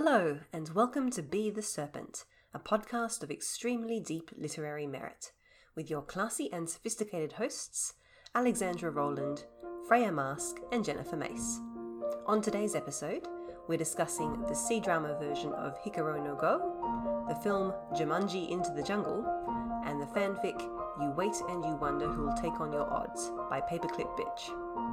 Hello, and welcome to Be the Serpent, a podcast of extremely deep literary merit, with your classy and sophisticated hosts, Alexandra Rowland, Freya Marske, and Jennifer Mace. On today's episode, we're discussing the C drama version of Hikaru no Go, the film Jumanji Into the Jungle, and the fanfic You Wait and You Wonder Who'll Take on Your Odds by Paperclip Bitch.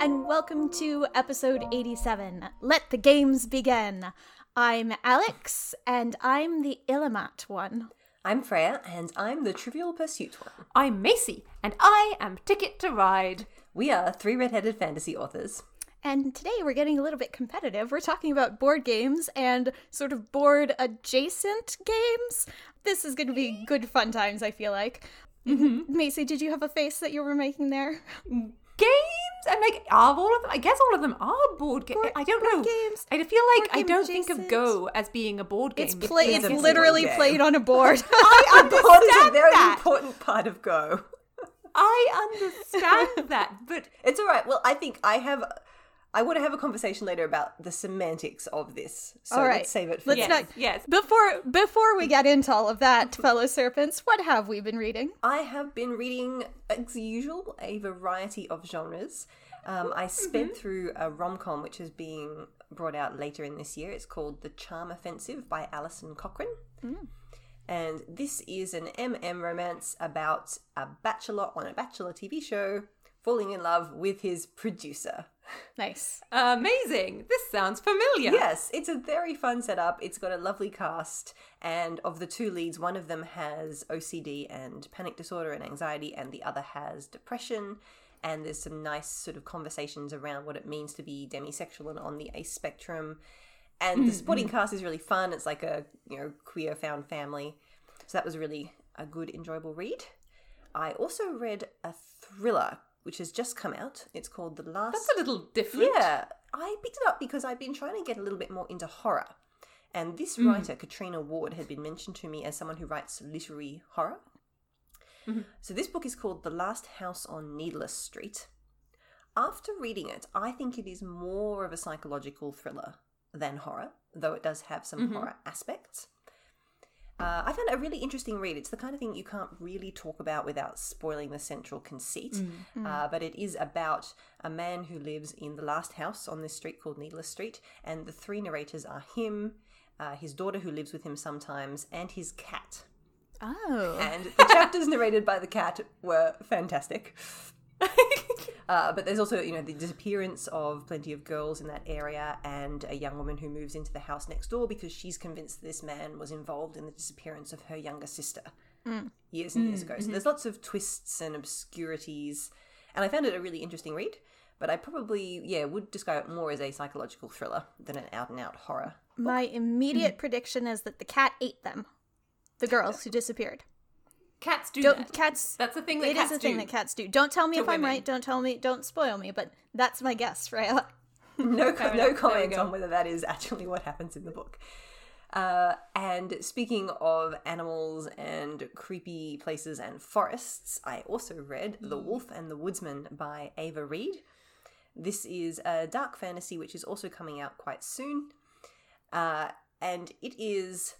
And welcome to episode 87. Let the games begin. I'm Alex and I'm the Illimat one. I'm Freya, and I'm the Trivial Pursuit one. I'm Macy, and I am Ticket to Ride. We are three red-headed fantasy authors. And today we're getting a little bit competitive. We're talking about board games and sort of board adjacent games. This is going to be good fun times, I feel like. Mm-hmm. Macy, did you have a face that you were making there? Mm, And like, are all of them? I guess all of them are board games. I don't know. games. I feel like I don't think of. Go as being a board game. It's but play. it It's is a board literally played on a board. I Board is a very that. important part of Go. I understand that, but It's all right. Well, I think I have. I want to have a conversation later about the semantics of this. So All right. let's save it for Let's yes, not- yes. before before we get into all of that, fellow serpents, what have we been reading? I have been reading, as usual, a variety of genres. Um, I sped through a rom com which is being brought out later in this year. It's called The Charm Offensive by Alison Cochrun. And this is an MM romance about a bachelor on a bachelor TV show falling in love with his producer. Nice. Amazing. This sounds familiar. Yes, it's a very fun setup. It's got a lovely cast, and of the two leads, one of them has OCD and panic disorder and anxiety, and the other has depression. And there's some nice sort of conversations around what it means to be demisexual and on the ace spectrum. And the hmm. supporting cast is really fun. It's like a you know queer found family, so that was really a good, enjoyable read. I also read a thriller which has just come out. It's called The Last That's a little different. yeah, I picked it up because I've been trying to get a little bit more into horror. And this mm. writer, Catriona Ward, had been mentioned to me as someone who writes literary horror. Mm-hmm. So this book is called The Last House on Needless Street. After reading it, I think it is more of a psychological thriller than horror, though it does have some mm-hmm. horror aspects. Uh, I found it a really interesting read. It's the kind of thing you can't really talk about without spoiling the central conceit. Uh, but it is about a man who lives in the last house on this street called Needless Street, and the three narrators are him, uh, his daughter who lives with him sometimes, and his cat. Oh. And the chapters narrated by the cat were fantastic. Uh, but there's also, you know, the disappearance of plenty of girls in that area and a young woman who moves into the house next door because she's convinced this man was involved in the disappearance of her younger sister mm. years and years mm, ago. So mm-hmm. there's lots of twists and obscurities. And I found it a really interesting read. But I probably, yeah, would describe it more as a psychological thriller than an out and out horror. My immediate mm. prediction is that the cat ate them. The girls who disappeared. Cats do Don't that. cats That's a thing that It is cats a thing do. that cats do. Don't tell me to if I'm right. Don't tell me. Don't spoil me. But that's my guess, Freya. no, Fair no enough. Comment on whether that is actually what happens in the book. Uh, and speaking of animals and creepy places and forests, I also read The Wolf and the Woodsman by Ava Reid. This is a dark fantasy which is also coming out quite soon. Uh, and it is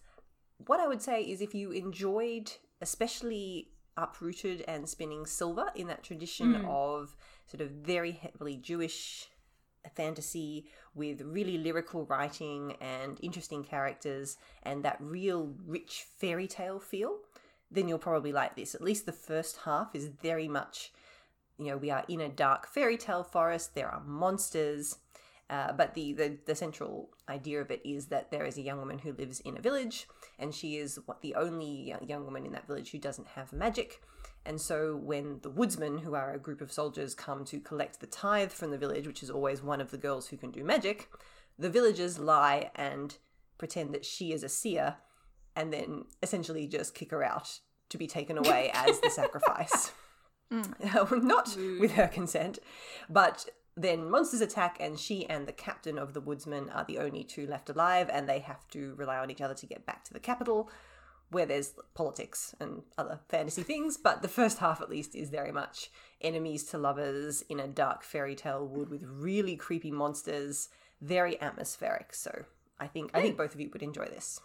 what I would say is if you enjoyed, especially uprooted and spinning silver in that tradition of sort of very heavily Jewish fantasy with really lyrical writing and interesting characters and that real rich fairy tale feel, then you'll probably like this. At least the first half is very much, you know, we are in a dark fairy tale forest, there are monsters. Uh, but the, the the central idea of it is that there is a young woman who lives in a village, and she is what the only young woman in that village who doesn't have magic. And so, when the woodsmen, who are a group of soldiers, come to collect the tithe from the village, which is always one of the girls who can do magic, the villagers lie and pretend that she is a seer, and then essentially just kick her out to be taken away as the sacrifice. Mm. Not with her consent, but then monsters attack, and she and the captain of the woodsmen are the only two left alive, and they have to rely on each other to get back to the capital, where there's politics and other fantasy things, but the first half at least is very much enemies to lovers in a dark fairy tale wood with really creepy monsters, very atmospheric. So I think I think both of you would enjoy this.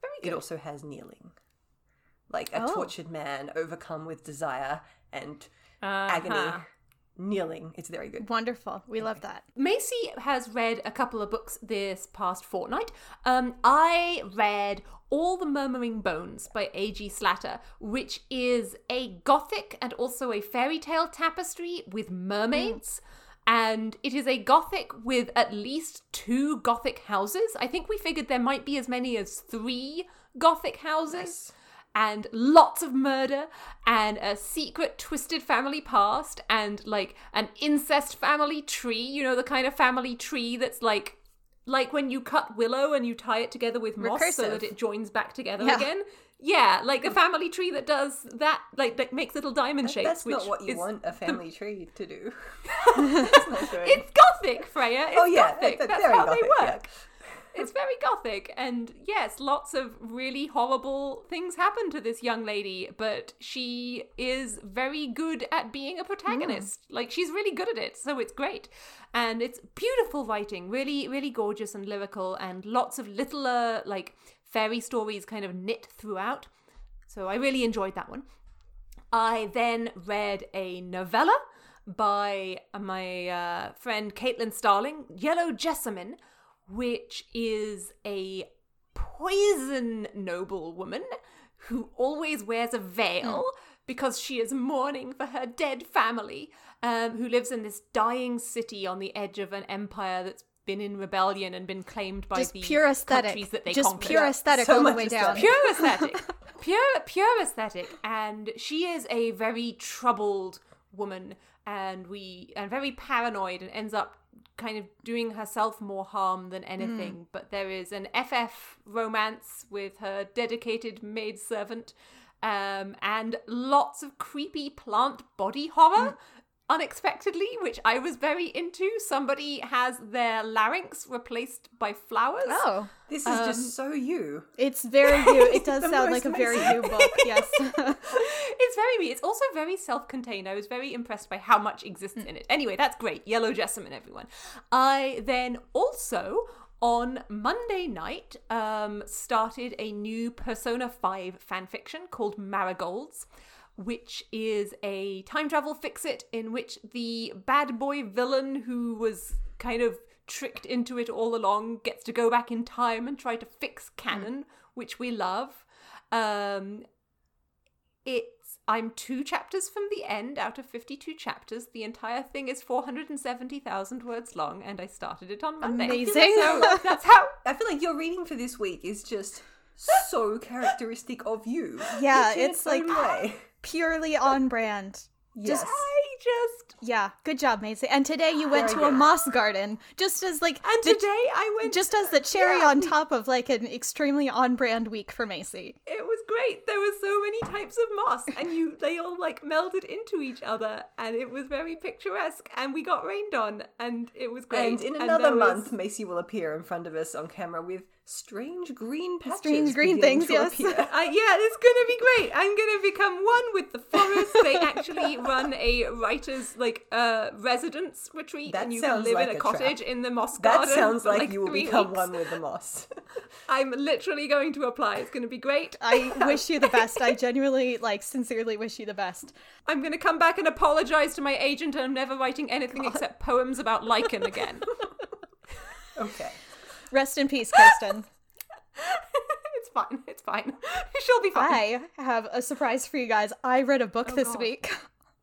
Very good. It also has kneeling. Like a Oh. tortured man overcome with desire and Uh-huh. agony kneeling. It's very good. Wonderful. We love that. Macy has read a couple of books this past fortnight. Um, I read All the Murmuring Bones by A.G. Slatter, which is a gothic and also a fairy tale tapestry with mermaids. And it is a gothic with at least two gothic houses. I think we figured there might be as many as three gothic houses and lots of murder and a secret twisted family past and like an incest family tree you know the kind of family tree that's like like when you cut willow and you tie it together with moss so that it joins back together Yeah. again yeah like a family tree that does that like that makes little diamond shapes That's not what you want a family tree to do. That's not good. it's gothic freya oh, it's oh yeah, gothic that- that's very how gothic, they yeah. It's very gothic and yes lots of really horrible things happen to this young lady but she is very good at being a protagonist. Like she's really good at it so it's great. And it's beautiful writing really really gorgeous and lyrical and lots of littler like fairy stories kind of knit throughout. So i really enjoyed that one. I then read a novella by my uh, friend Caitlin Starling, Yellow Jessamine, which is a poison noblewoman who always wears a veil because she is mourning for her dead family, um, who lives in this dying city on the edge of an empire that's been in rebellion and been claimed by Just the pure aesthetic. countries that they Just conquered. pure aesthetic So all the way down. pure aesthetic. Pure pure aesthetic. And she is a very troubled woman and we and very paranoid and ends up kind of doing herself more harm than anything but there is an ff romance with her dedicated maidservant um, and lots of creepy plant body horror unexpectedly which i was very into somebody has their larynx replaced by flowers Oh, This is just so you. it's very you. It does sound like a very you book. Yes. it's very me. It's also very self-contained. I was very impressed by how much exists in it. Anyway, that's great. Yellow Jessamine, everyone. I then also on Monday night um, started a new Persona 5 fanfiction called Marigolds. Which is a time travel fix it in which the bad boy villain who was kind of tricked into it all along gets to go back in time and try to fix canon, which we love. Um, it's I'm two chapters from the end out of 52 chapters. The entire thing is 470,000 words long, and I started it on Monday. Amazing. So that's how. I feel like your reading for this week is just so characteristic of you. Yeah, Each it's like-. Purely on brand. Yes. I just. Yeah, good job, Maisie. And today you went to a moss garden, just as like And the- today I went. just as the cherry on top of like an extremely on brand week for Macy. it was great. There were so many types of moss, and you they all like melded into each other, and it was very picturesque. And we got rained on, and it was great. And in another was- month, Macy will appear in front of us on camera with strange green patches. Strange green things, yes. Uh, yeah, it's gonna be great. I'm gonna become one with the forest. They actually run a writers like uh residence retreat, That and you can live like in a, a trap. cottage in the moss That garden. sounds for, like, you will become weeks. one with the moss. I'm literally going to apply. It's gonna be great. I wish you the best. I genuinely, like, sincerely wish you the best. I'm gonna come back and apologize to my agent, and I'm never writing anything except poems about lichen again. Okay. Rest in peace, Kirsten. it's fine. It's fine. She'll be fine. I have a surprise for you guys. I read a book this God. week.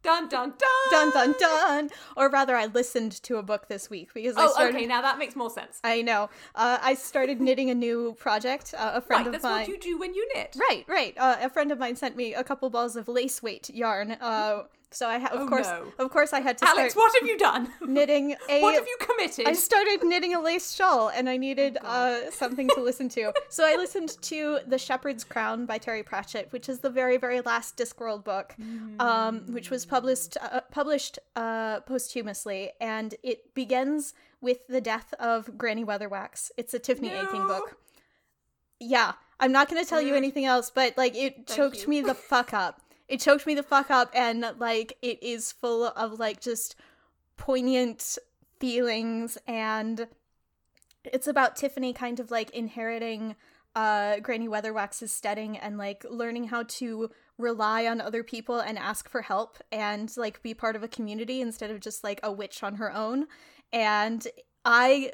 Dun dun dun. dun dun dun. Or rather, I listened to a book this week because I Oh, started. okay. Now that makes more sense. I know. Uh, I started knitting a new project. Uh, a friend Right, of that's mine. what you do when you knit. Right, right. Uh, a friend of mine sent me a couple balls of lace weight yarn. So I ha- of Oh, course, no. of course, I had to Alex, what have you done? knitting a. What have you committed? I started knitting a lace shawl, and I needed uh, something to listen to. So I listened to *The Shepherd's Crown* by Terry Pratchett, which is the very, very last Discworld book, um, which was published uh, published uh, posthumously, and it begins with the death of Granny Weatherwax. It's a Tiffany Aching book. Yeah, I'm not going to tell you anything else, but like it choked you. me the fuck up. It choked me the fuck up, and like it is full of like just poignant feelings, and it's about Tiffany kind of like inheriting uh Granny Weatherwax's steading and like learning how to rely on other people and ask for help and like be part of a community instead of just like a witch on her own. And I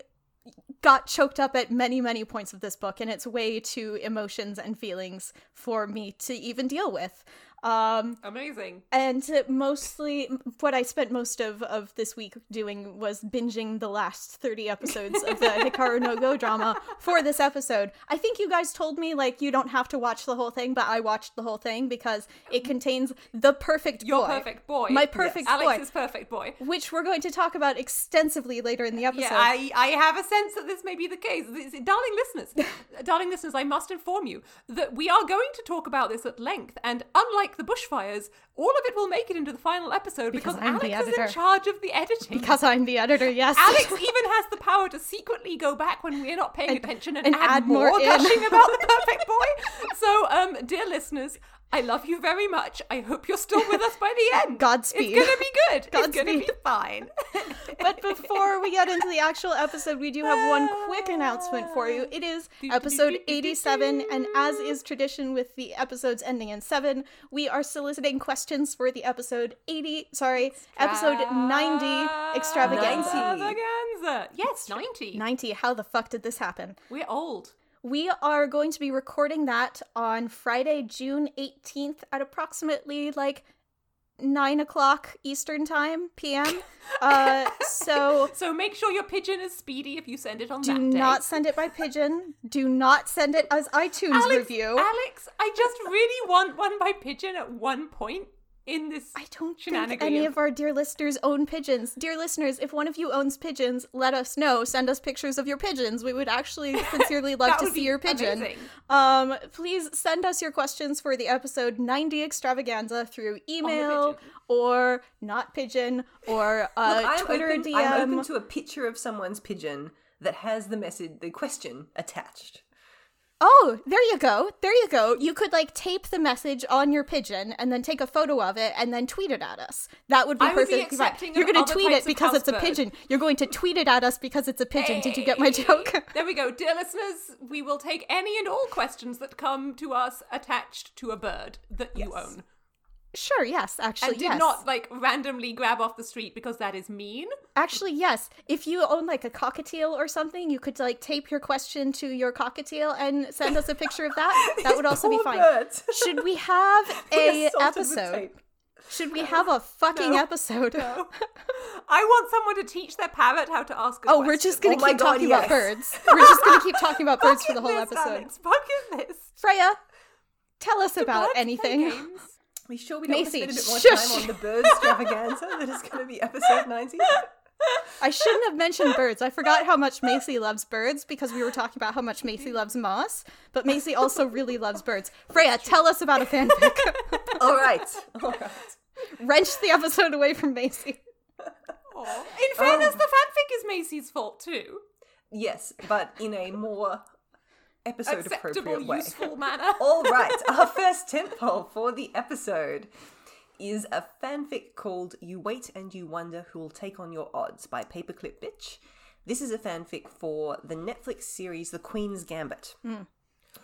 got choked up at many, many points of this book, and it's way too emotions and feelings for me to even deal with. Um, Amazing. and mostly what I spent most of, of this week doing was binging the last 30 episodes of the Hikaru no Go drama for this episode. I think you guys told me like you don't have to watch the whole thing, but I watched the whole thing because it contains the perfect Your boy. perfect boy. My perfect boy. Alex's perfect boy. Which we're going to talk about extensively later in the episode. Yeah, I, I have a sense that this may be the case. This- darling listeners, darling listeners, I must inform you that we are going to talk about this at length, and unlike the bushfires, all of it will make it into the final episode because, Because Alex is in charge of the editing. because I'm the editor, yes. Alex even has the power to secretly go back when we're not paying attention and, and add, add more more, gushing about the perfect boy. So, um, dear listeners, I love you very much. I hope you're still with us by the end. Godspeed. It's gonna be good. Godspeed. It's gonna be fine. but before we get into the actual episode, we do have one quick announcement for you. It is episode 87, and as is tradition with the episodes ending in 7, we are soliciting questions for the episode 80, sorry, episode 90 extravaganza. Extravaganza. Yes, 90. 90, how the fuck did this happen? We're old. We are going to be recording that on Friday, June 18th at approximately like 9 o'clock Eastern Time, PM. Uh, so So make sure your pigeon is speedy if you send it on do not send it by pigeon. Do not send it as iTunes Alex, review. Alex, I just really want one by pigeon at one point in this. I don't think any of our dear listeners own pigeons. Dear listeners, if one of you owns pigeons, let us know. Send us pictures of your pigeons. We would actually sincerely love to see your pigeon. Um, please send us your questions for the episode 90 extravaganza through email or not pigeon or uh, I'm Twitter open, DM. I'm open to a picture of someone's pigeon that has the message, the question attached. Oh, there you go. There you go. You could like tape the message on your pigeon and then take a photo of it and then tweet it at us. That would be I would be perfectly fine. accepting You're going to tweet it because it's a pigeon. You're going to tweet it at us because it's a pigeon. Did you get my joke? There we go. Dear listeners, we will take any and all questions that come to us attached to a bird that you Yes. own. Sure, yes, actually, And did yes. not like randomly grab off the street because that is mean. Actually, yes. If you own like a cockatiel or something, you could like tape your question to your cockatiel and send us a picture of that. That would also be fine. birds. Should we have a episode? Should we have a fucking No. episode? I want someone to teach their parrot how to ask a Oh, question. we're just gonna Oh keep God, talking yes. about birds. We're just gonna keep talking about birds for the whole Fuck is episode. This, Alex? This? Freya, tell us about anything. Games? We sure we don't want to Macy, spend a bit more shush. time on the bird extravaganza that is going to be episode 90? I shouldn't have mentioned birds. I forgot how much Macy loves birds because we were talking about how much Macy loves moss, but Macy also really loves birds. Freya, tell us about a fanfic. All right. All right. Wrench the episode away from Macy. Aw. In fairness, oh. the fanfic is Macy's fault too. Yes, but in a more episode Acceptable, appropriate way. useful manner. All right, our first tentpole for the episode is a fanfic called You Wait and You Wonder Who'll Take on Your Odds by Paperclip Bitch. This is a fanfic for the Netflix series The Queen's Gambit, hmm.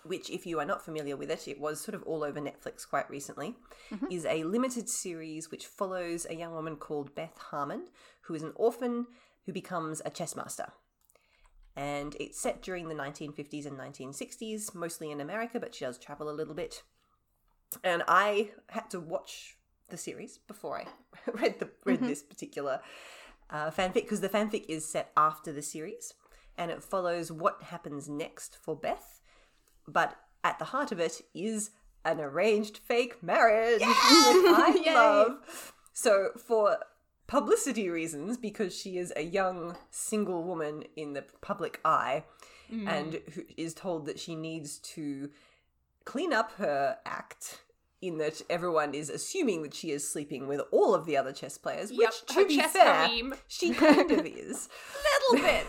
which, if you are not familiar with it, it was sort of all over Netflix quite recently, mm-hmm. is a limited series which follows a young woman called Beth Harmon, who is an orphan who becomes a chess master and it's set during the 1950s and 1960s, mostly in America, but she does travel a little bit. And I had to watch the series before I read the read this particular uh, fanfic because the fanfic is set after the series, and it follows what happens next for Beth. But at the heart of it is an arranged fake marriage, which I love. So for publicity reasons, because she is a young single woman in the public eye, mm. and who is told that she needs to clean up her act. In that everyone is assuming that she is sleeping with all of the other chess players, which, Yep, to be fair, she kind of is. little bit,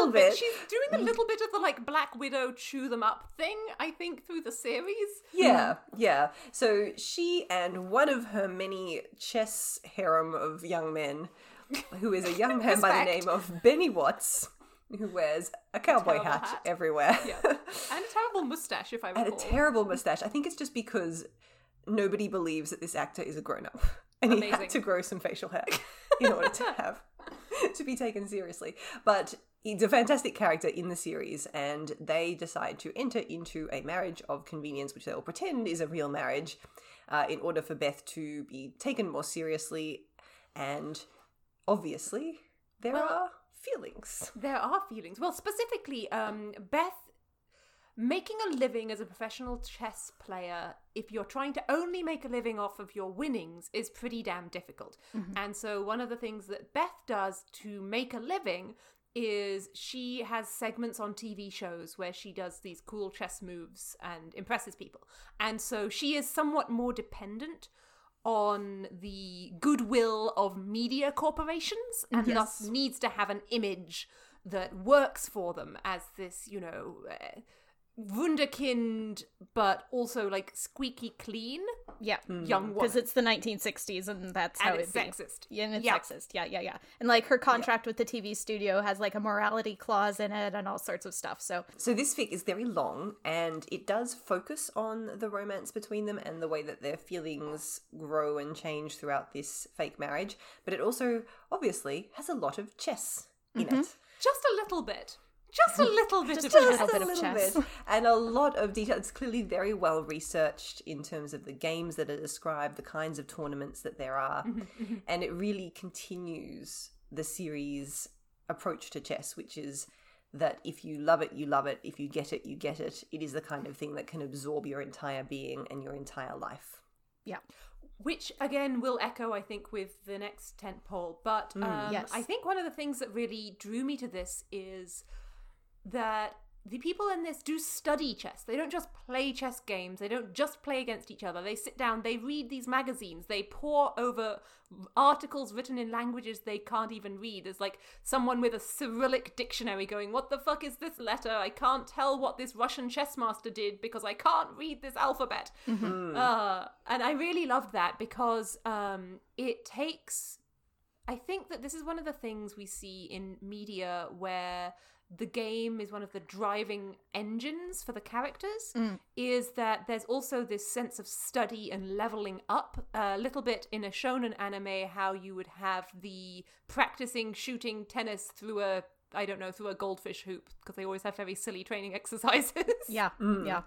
little little bit. She's doing a mm. little bit of the like Black Widow chew them up thing, I think, through the series. Yeah, mm. yeah. So she and one of her many chess harem of young men, who is a young man by the name of Benny Watts, who wears a cowboy terrible hat, hat. everywhere. Yeah. And a terrible mustache, if I recall. and a terrible mustache. I think it's just because nobody believes that this actor is a grown up. And he had to grow some facial hair in order to have to be taken seriously. But he's a fantastic character in the series, and they decide to enter into a marriage of convenience, which they will pretend is a real marriage, uh, in order for Beth to be taken more seriously. And obviously, there Well- are feelings. There are feelings. Well, specifically, um, Beth making a living as a professional chess player, if you're trying to only make a living off of your winnings, is pretty damn difficult. And so, one of the things that Beth does to make a living is she has segments on TV shows where she does these cool chess moves and impresses people. And so, she is somewhat more dependent on the goodwill of media corporations and thus needs to have an image that works for them as this, you know, uh, wunderkind, but also like squeaky clean Yeah. Mm. young woman. Because it's the 1960s and that's how and it's it be. Yeah, and it's Yeah. sexist. Yeah, yeah, yeah. And like her contract with the TV studio has like a morality clause in it and all sorts of stuff. So So this fic is very long and it does focus on the romance between them and the way that their feelings grow and change throughout this fake marriage, but it also obviously has a lot of chess in mm-hmm. it. Just a little bit. Just a little bit Just of a little bit of little chess. bit. and a lot of detail. It's clearly very well researched in terms of the games that are described, the kinds of tournaments that there are, mm-hmm, mm-hmm. and it really continues the series' approach to chess, which is that if you love it, you love it. If you get it, you get it. It is the kind of thing that can absorb your entire being and your entire life. yeah. which again will echo i think with the next tent pole but mm. um, Yes. i think one of the things that really drew me to this is that the people in this do study chess. They don't just play chess games. They don't just play against each other. They sit down they read these magazines. They pore over articles written in languages they can't even read. There's like someone with a cyrillic dictionary going what the fuck is this letter? I can't tell what this russian chess master did because i can't read this alphabet. Uh, and I really loved that because um, it takes. I think that this is one of the things we see in media where the game is one of the driving engines for the characters. Mm. Is that there's also this sense of study and leveling up a little bit in a shonen anime, how you would have the practicing shooting tennis through a. I don't know, through a goldfish hoop, because they always have very silly training exercises. Yeah, mm. yeah.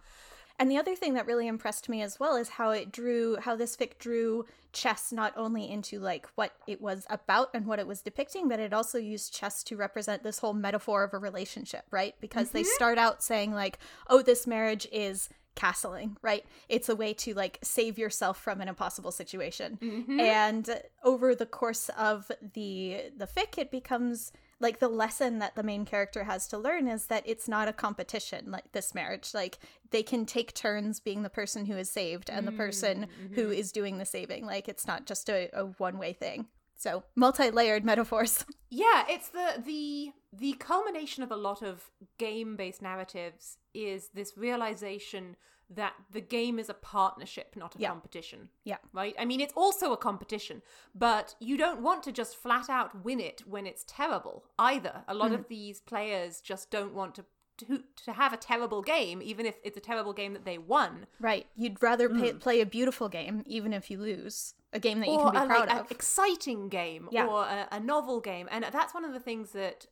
And the other thing that really impressed me as well is how it drew, how this fic drew chess not only into like what it was about and what it was depicting, but it also used chess to represent this whole metaphor of a relationship, right? Because they mm-hmm. start out saying like, "Oh, this marriage is." castling right it's a way to like save yourself from an impossible situation mm-hmm. and over the course of the the fic it becomes like the lesson that the main character has to learn is that it's not a competition like this marriage. Like they can take turns being the person who is saved and the mm, person who mm-hmm. is doing the saving. Like it's not just a, a one-way thing. So multi-layered metaphors. Yeah, it's the the the culmination of a lot of game-based narratives is this realization that the game is a partnership, not a Yeah. competition. yeah Right? I mean, it's also a competition, but you don't want to just flat out win it when it's terrible either. A lot of hmm. these players just don't want to to, to have a terrible game, even if it's a terrible game that they won. right you'd rather pay, hmm. play a beautiful game even if you lose a game that you can be a, proud like, of an exciting game Yeah. or a, a novel game and that's one of the things that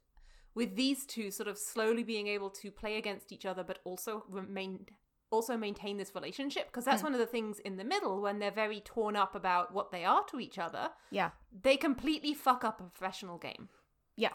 with these two sort of slowly being able to play against each other but also remain also maintain this relationship because that's one of the things in the middle when they're very torn up about what they are to each other yeah. they completely fuck up a professional game. Yeah.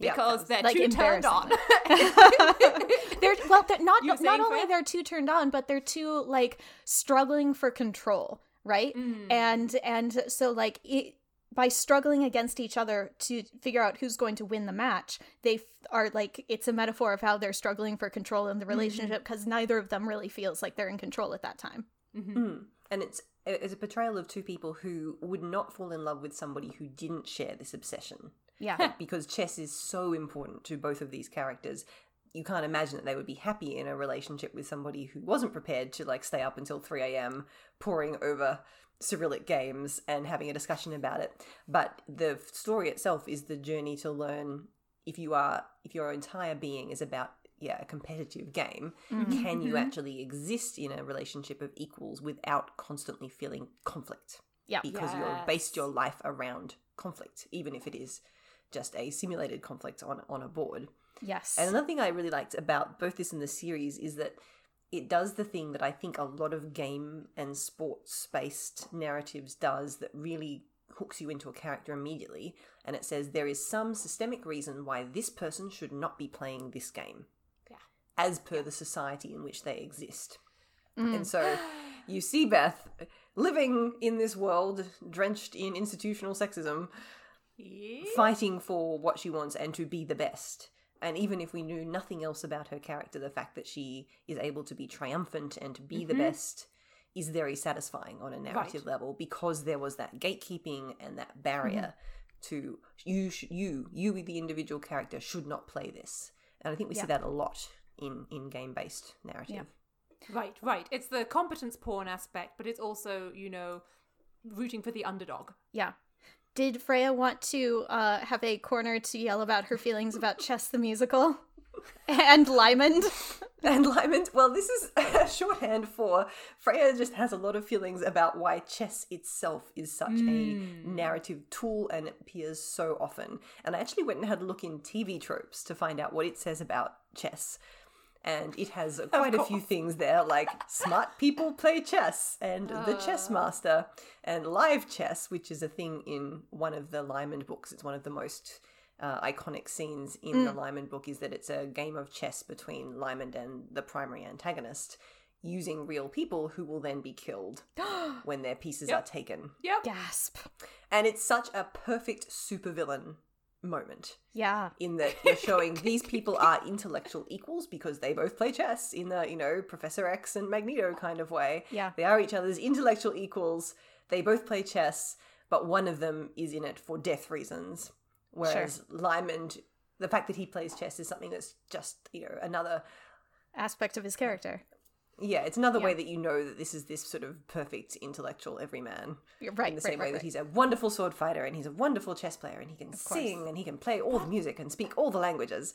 Yeah, because they're like too turned on. they're well they're not You were not only they're too turned on but they're too like struggling for control right? Mm. and and so like it by struggling against each other to figure out who's going to win the match they f- are like it's a metaphor of how they're struggling for control in the relationship because neither of them really feels like they're in control at that time Mm. And it's it's a portrayal of two people who would not fall in love with somebody who didn't share this obsession. Yeah. because chess is so important to both of these characters. You can't imagine that they would be happy in a relationship with somebody who wasn't prepared to like stay up until 3 a.m. poring over Cyrillic games and having a discussion about it. But the story itself is the journey to learn if you are if your entire being is about yeah, a competitive game, mm-hmm. can you mm-hmm. actually exist in a relationship of equals without constantly feeling conflict? Yeah. Because you're based your life around conflict, even if it is just a simulated conflict on on a board. Yes. And another thing I really liked about both this and the series is that it does the thing that I think a lot of game and sports based narratives does that really hooks you into a character immediately and it says there is some systemic reason why this person should not be playing this game Yeah. as per the society in which they exist. Mm. And so you see Beth living in this world drenched in institutional sexism Yeah. fighting for what she wants and to be the best. And even if we knew nothing else about her character, the fact that she is able to be triumphant and to be the mm-hmm. best is very satisfying on a narrative level because there was that gatekeeping and that barrier mm-hmm. to you, sh- you, you, the individual character, should not play this. And I think we see that a lot in in game based narrative. Right, right. It's the competence porn aspect, but it's also, you know, rooting for the underdog. yeah. Did Freya want to uh, have a corner to yell about her feelings about Chess the Musical? and Lymond? And Lymond, well, this is shorthand for Freya just has a lot of feelings about why chess itself is such a narrative tool and it appears so often. And I actually went and had a look in TV tropes to find out what it says about chess. And it has quite a few things there, like smart people play chess, and the chess master, and live chess, which is a thing in one of the Lymond books. It's one of the most uh, iconic scenes in the Lymond book is that it's a game of chess between Lymond and the primary antagonist using real people who will then be killed when their pieces are taken. Yep. Gasp. And it's such a perfect supervillain moment Yeah. in that you're showing these people are intellectual equals because they both play chess in the, you know, Professor X and Magneto kind of way. Yeah. They are each other's intellectual equals. They both play chess, but one of them is in it for death reasons. Whereas Lymond, the fact that he plays chess is something that's just, you know, another Aspect of his character. Yeah, it's another way that you know that this is this sort of perfect intellectual everyman. You're right. In the right, same right, way that he's a wonderful sword fighter and he's a wonderful chess player and he can sing and he can play all the music and speak all the languages.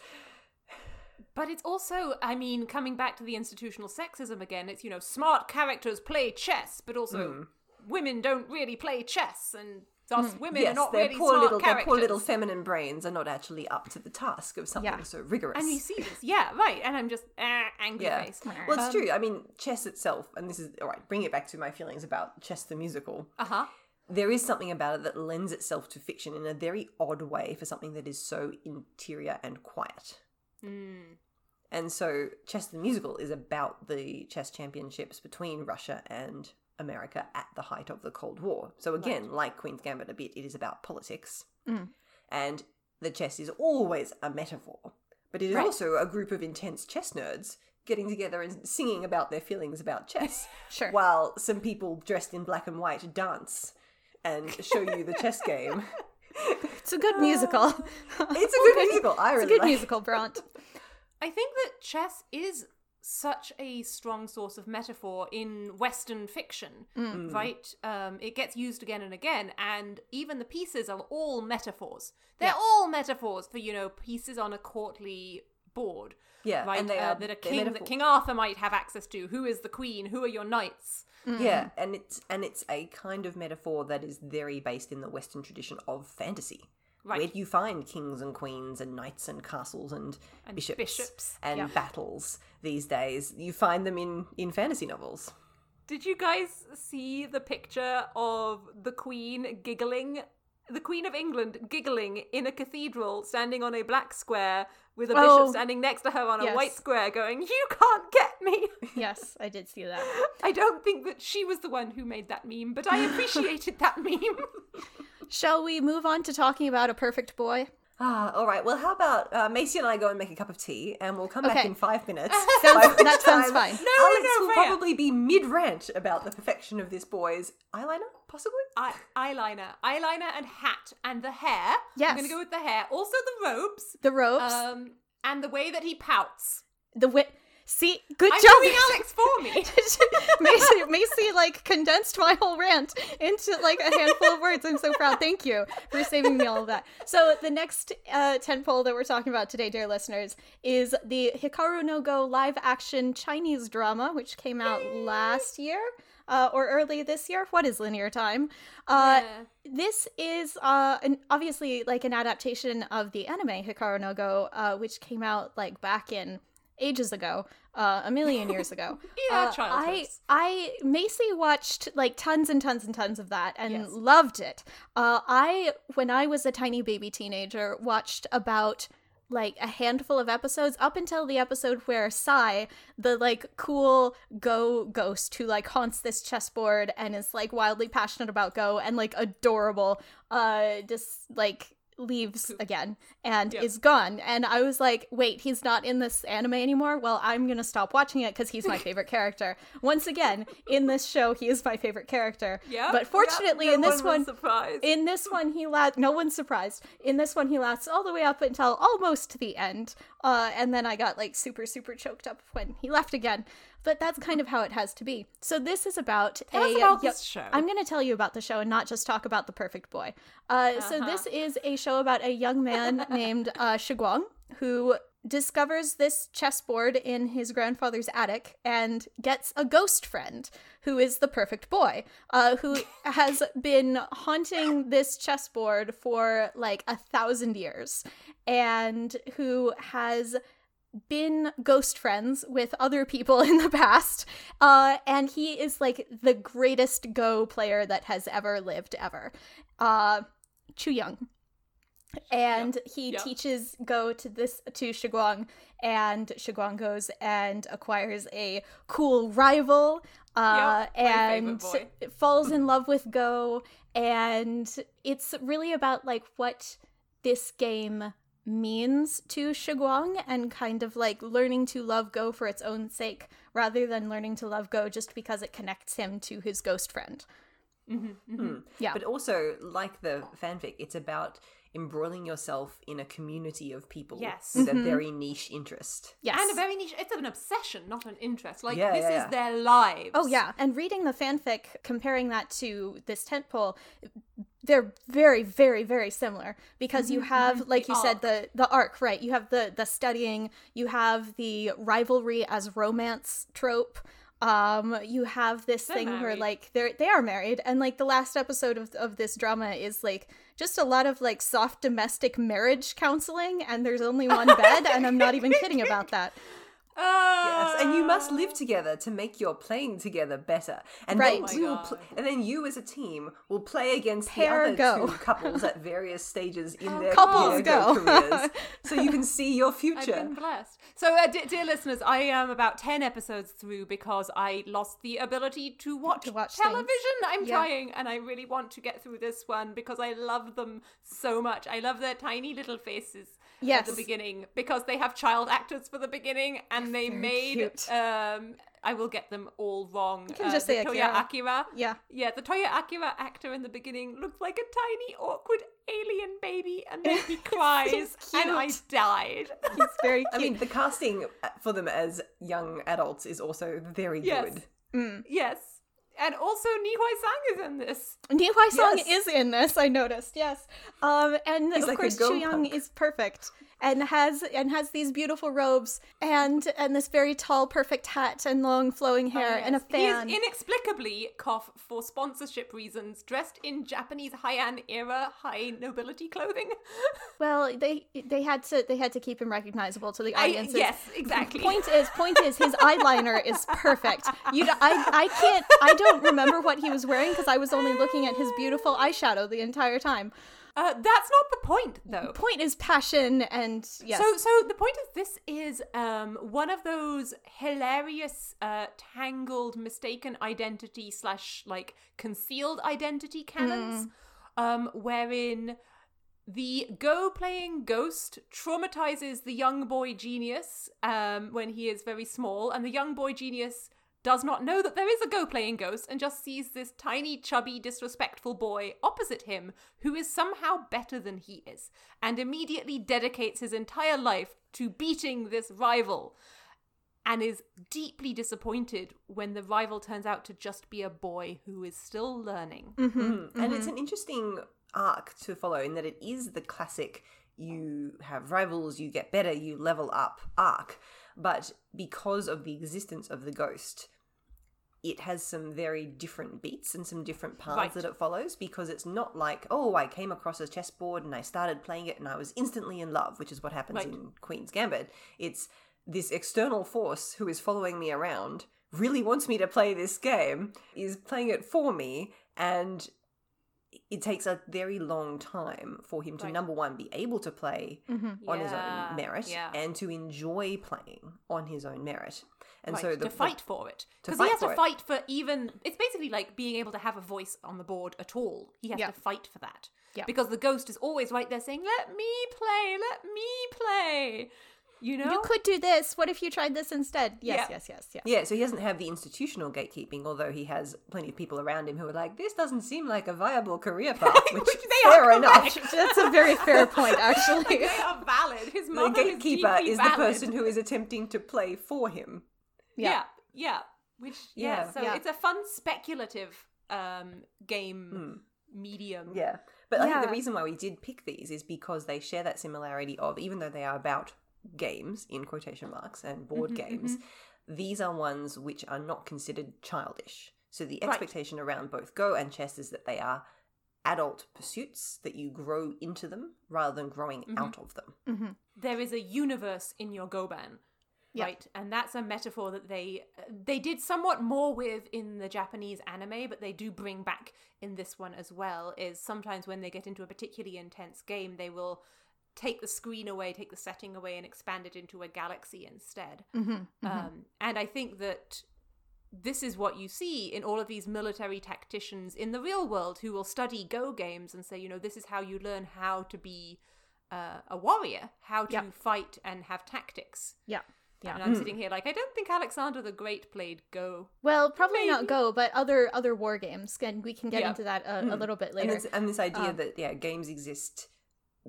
But it's also, I mean, coming back to the institutional sexism again, it's, you know, smart characters play chess, but also hmm. women don't really play chess, and thus women are yes, not their really poor smart little characters. their poor little feminine brains are not actually up to the task of something Yeah. so rigorous. and you see this, yeah, right, and I'm just, eh, angry yeah. face. Well, it's true. I mean, chess itself, and this is all right. Bring it back to my feelings about chess the musical. Uh huh. there is something about it that lends itself to fiction in a very odd way for something that is so interior and quiet. And so, Chess the Musical is about the chess championships between Russia and America at the height of the Cold War. So, again, like Queen's Gambit a bit, it is about politics. Mm. And the chess is always a metaphor, but it is Right. also a group of intense chess nerds getting together and singing about their feelings about chess. Sure. While some people dressed in black and white dance and show you the chess game. It's a good musical. It's a good musical. I it's a good like musical, Bront. I think that chess is such a strong source of metaphor in Western fiction, right? Um, it gets used again and again, and even the pieces are all metaphors. They're all metaphors for you know pieces on a courtly board. Yeah, right. and they uh, are- that a king metaphor- that King Arthur might have access to. Who is the queen? Who are your knights? Yeah, and it's and it's a kind of metaphor that is very based in the Western tradition of fantasy. Right. Where do you find kings and queens and knights and castles and, bishops, bishops, and yeah. battles these days? You find them in in fantasy novels. Did you guys see the picture of the Queen giggling? The Queen of England giggling in a cathedral, standing on a black square with a Oh. bishop standing next to her on a Yes. white square, going, You can't get me! Yes, I did see that. I don't think that she was the one who made that meme, but I appreciated that meme. Shall we move on to talking about a perfect boy? Ah, all right. Well, how about uh, Macy and I go and make a cup of tea, and we'll come back in five minutes. Sounds- by which that sounds fine. No, Alex no, will Freya. probably be mid rant about the perfection of this boy's eyeliner, possibly. Eye- eyeliner, eyeliner, and hat, and the hair. Yes. I'm gonna go with the hair. Also the robes. The robes, Um, and the way that he pouts. the wi- See, good I'm job, doing Alex for me. Macy, Macy, like condensed my whole rant into like a handful of words. I'm so proud. Thank you for saving me all of that. So the next uh, tentpole that we're talking about today, dear listeners, is the Hikaru no Go live action Chinese drama, which came out last year. Uh, or early this year. What is linear time? Uh, Yeah. This is uh, an, obviously like an adaptation of the anime Hikaru no Go, uh, which came out like back in ages ago, uh, a million years ago. Our Uh, I. I Macy watched like tons and tons and tons of that and Yes. loved it. Uh, I when I was a tiny baby teenager watched about like a handful of episodes up until the episode where Sai, the like cool Go ghost who like haunts this chessboard and is like wildly passionate about Go and like adorable, uh, just like leaves again and Yep. is gone. And I was like, wait, he's not in this anime anymore? Well, I'm gonna stop watching it because he's my favorite character. Once again, in this show, he is my favorite character. Yeah. But fortunately, yeah, in this one one, in this one, he lasts. No one's surprised. In this one, he lasts all the way up until almost to the end. Uh, and then I got like super, super choked up when he left again. But that's kind of how it has to be. So this is about Tell a. us about this show. I'm going to tell you about the show and not just talk about the perfect boy. Uh, So this is a show about a young man named uh, Shiguang who discovers this chessboard in his grandfather's attic and gets a ghost friend who is the perfect boy uh, who has been haunting this chessboard for like a thousand years and who has been ghost friends with other people in the past uh, and he is like the greatest go player that has ever lived ever. Uh, Chu Ying. And he Yep. teaches go to this to Shiguang, and Shiguang goes and acquires a cool rival, uh, Yep, and falls in love with Go, and it's really about like what this game means to Shiguang and kind of like learning to love Go for its own sake rather than learning to love Go just because it connects him to his ghost friend. Mm-hmm, mm-hmm. Hmm. Yeah. But also, like the fanfic, it's about embroiling yourself in a community of people Yes. with a mm-hmm. very niche interest. Yes. and a very niche. It's an obsession, not an interest. Like Yeah, this yeah, is yeah. their lives. Oh yeah, and reading the fanfic, comparing that to this tentpole, they're very, very, very similar because you have, like you said, the the arc, right? You have the the studying, you have the rivalry as romance trope. Um, you have this They're thing where like they're they are married, and like the last episode of of this drama is like just a lot of like soft domestic marriage counseling, and there's only one bed, and I'm not even kidding about that. Yes, and you must Ah. live together to make your playing together better. And Right. then Oh my you will God. pl- and then you as a team will play against Pair the other go. two couples at various stages in their Couples go. careers, so you can see your I've future. been blessed. So, uh, dear listeners, I am about 10 episodes through because I lost the ability to watch, To watch television. I'm Yeah. trying, and I really want to get through this one because I love them so much. I love their tiny little faces at Yes. the beginning because they have child actors for the beginning and they Very made. cute. um I will get them all wrong. You can just say Toya Akira. Akira. Yeah. Yeah, the Toya Akira actor in the beginning looked like a tiny, awkward alien baby, and then he cries, and I died. He's very cute. I mean, the casting for them as young adults is also very Yes. good. Yes. And also Nihoi Sang is in this. Nihoi Song Yes. is in this. I noticed. Yes, um, and He's of like course Chu Ying is perfect and has and has these beautiful robes and and this very tall, perfect hat and long flowing oh, hair and a fan. He is inexplicably, cough, for sponsorship reasons, dressed in Japanese Heian era high nobility clothing. well, they they had to they had to keep him recognizable to the audience. yes, exactly. Point is, point is, his eyeliner is perfect. You, I, I can't, I don't remember what he was wearing because I was only looking at his beautiful eyeshadow the entire time. Uh, that's not the point, though. The point is passion and yes. So, so the point of this is um, one of those hilarious, uh, tangled, mistaken identity slash like concealed identity canons, um, wherein The Go playing ghost traumatizes the young boy genius um, when he is very small, and the young boy genius does not know that there is a Go playing ghost and just sees this tiny, chubby, disrespectful boy opposite him who is somehow better than he is, and immediately dedicates his entire life to beating this rival and is deeply disappointed when the rival turns out to just be a boy who is still learning. Mm. And it's an interesting arc to follow in that it is the classic you have rivals, you get better, you level up arc. But because of the existence of the ghost, it has some very different beats and some different paths Right. that it follows because it's not like, oh, I came across a chessboard and I started playing it and I was instantly in love, which is what happens Right. in Queen's Gambit. It's this external force who is following me around, really wants me to play this game, is playing it for me, and it takes a very long time for him to Right. number one be able to play mm-hmm. on his own merit yeah. and to enjoy playing on his own merit and Right, so the, to fight for it because he has to it. fight for even it's basically like being able to have a voice on the board at all he has Yeah. to fight for that Yeah. because the ghost is always right there saying let me play let me play you know You could do this. What if you tried this instead? Yes, Yeah. yes, yes, yes. yeah so he doesn't have the institutional gatekeeping although he has plenty of people around him who are like this doesn't seem like a viable career path which, Which they are fair enough. That's a very fair point, actually. they are valid his the mother gatekeeper is, is the person who is attempting to play for him yeah yeah which yeah, Yeah. so Yeah. it's a fun speculative um game medium Yeah. But I think the reason why we did pick these is because they share that similarity of, even though they are about games, in quotation marks, and board mm-hmm, games, mm-hmm. these are ones which are not considered childish. So the Right. expectation around both Go and chess is that they are adult pursuits, that you grow into them rather than growing mm-hmm. out of them. there is a universe in your goban Yeah. right and that's a metaphor that they they did somewhat more with in the japanese anime but they do bring back in this one as well is sometimes when they get into a particularly intense game they will take the screen away take the setting away and expand it into a galaxy instead um, and i think that this is what you see in all of these military tacticians in the real world who will study Go games and say, you know, this is how you learn how to be uh, a warrior, how to Yep. fight and have tactics. Yeah. Yeah. And I'm sitting here like, I don't think Alexander the Great played Go. Well, probably Maybe. not Go, but other other war games, and we can get Yeah. into that a, a little bit And later. this, and this idea Um, that, yeah, games exist,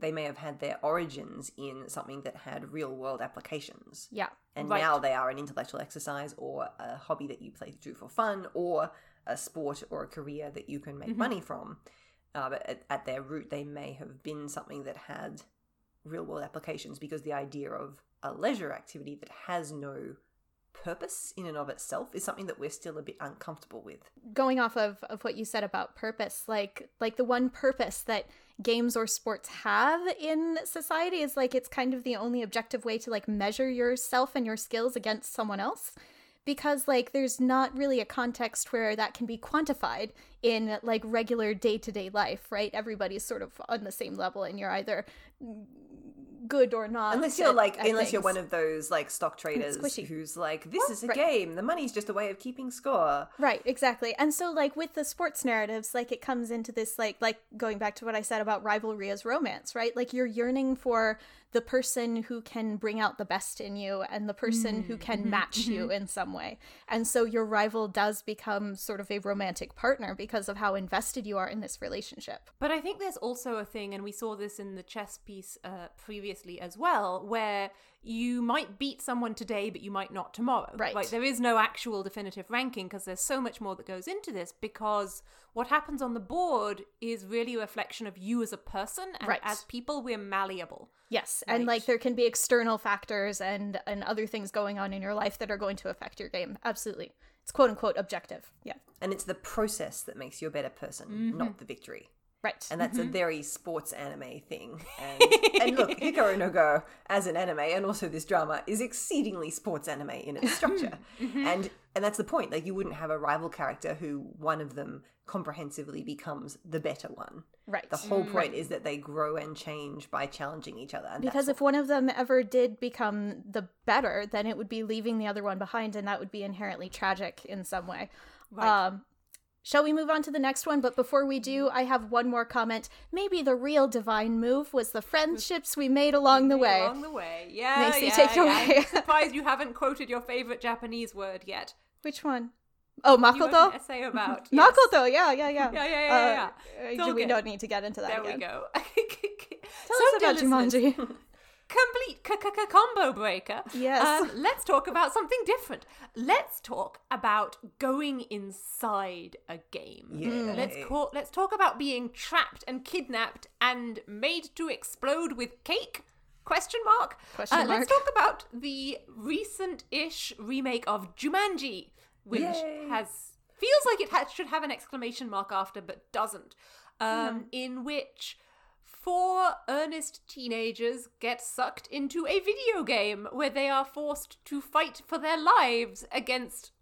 they may have had their origins in something that had real world applications. yeah. and Right. now they are an intellectual exercise or a hobby that you play through for fun or a sport or a career that you can make money from uh, but at, at their root they may have been something that had real world applications because the idea of a leisure activity that has no purpose in and of itself is something that we're still a bit uncomfortable with going off of, of what you said about purpose like like the one purpose that games or sports have in society is like it's kind of the only objective way to like measure yourself and your skills against someone else. Because like there's not really a context where that can be quantified in like regular day-to-day life right everybody's sort of on the same level and you're either good or not unless you're at- like at unless you're one of those like stock traders who's like this is a Right. game the money's just a way of keeping score Right, exactly. And so like with the sports narratives, like it comes into this like like going back to what I said about rivalry as romance, right? Like you're yearning for the person who can bring out the best in you and the person who mm-hmm, can mm-hmm, match you mm-hmm. in some way. And so your rival does become sort of a romantic partner because of how invested you are in this relationship. But I think there's also a thing, and we saw this in the chess piece uh, previously as well, where you might beat someone today, but you might not tomorrow. Right. Like there is no actual definitive ranking because there's so much more that goes into this. Because what happens on the board is really a reflection of you as a person, and Right. as people, we're malleable. Yes, and like there can be external factors and and other things going on in your life that are going to affect your game. Absolutely. It's quote unquote objective. Yeah. and it's the process that makes you a better person mm-hmm. not the victory Right. and that's a mm-hmm. very sports anime thing. And, and look, Hikaru no Go as an anime, and also this drama is exceedingly sports anime in its structure, mm-hmm. and and that's the point. Like you wouldn't have a rival character who one of them comprehensively becomes the better one. right. The whole point is that they grow and change by challenging each other. And Because if one of them ever did become the better, then it would be leaving the other one behind, and that would be inherently tragic in some way. Right. Um, Shall we move on to the next one? But before we do, I have one more comment. Maybe the real divine move was the friendships we made along the way. Along the way, yeah. Macy, yeah, take it yeah. away. I'm surprised you haven't quoted your favorite Japanese word yet. Which one? Oh, Makoto? essay about yes. Makoto, yeah, yeah, yeah. Yeah, yeah, yeah, yeah, Uh, It's uh, all we good. don't need to get into that There again. we go. Tell So, us about listeners, Jumanji. complete combo breaker. Yes. Um, let's talk about something different. Let's talk about going inside a game. Yay. Let's call, let's talk about being trapped and kidnapped and made to explode with cake. Question mark. Question Uh, mark. Let's talk about the recent-ish remake of Jumanji, which Yay. has feels like it ha- should have an exclamation mark after, but doesn't. Um, In which four earnest teenagers get sucked into a video game where they are forced to fight for their lives against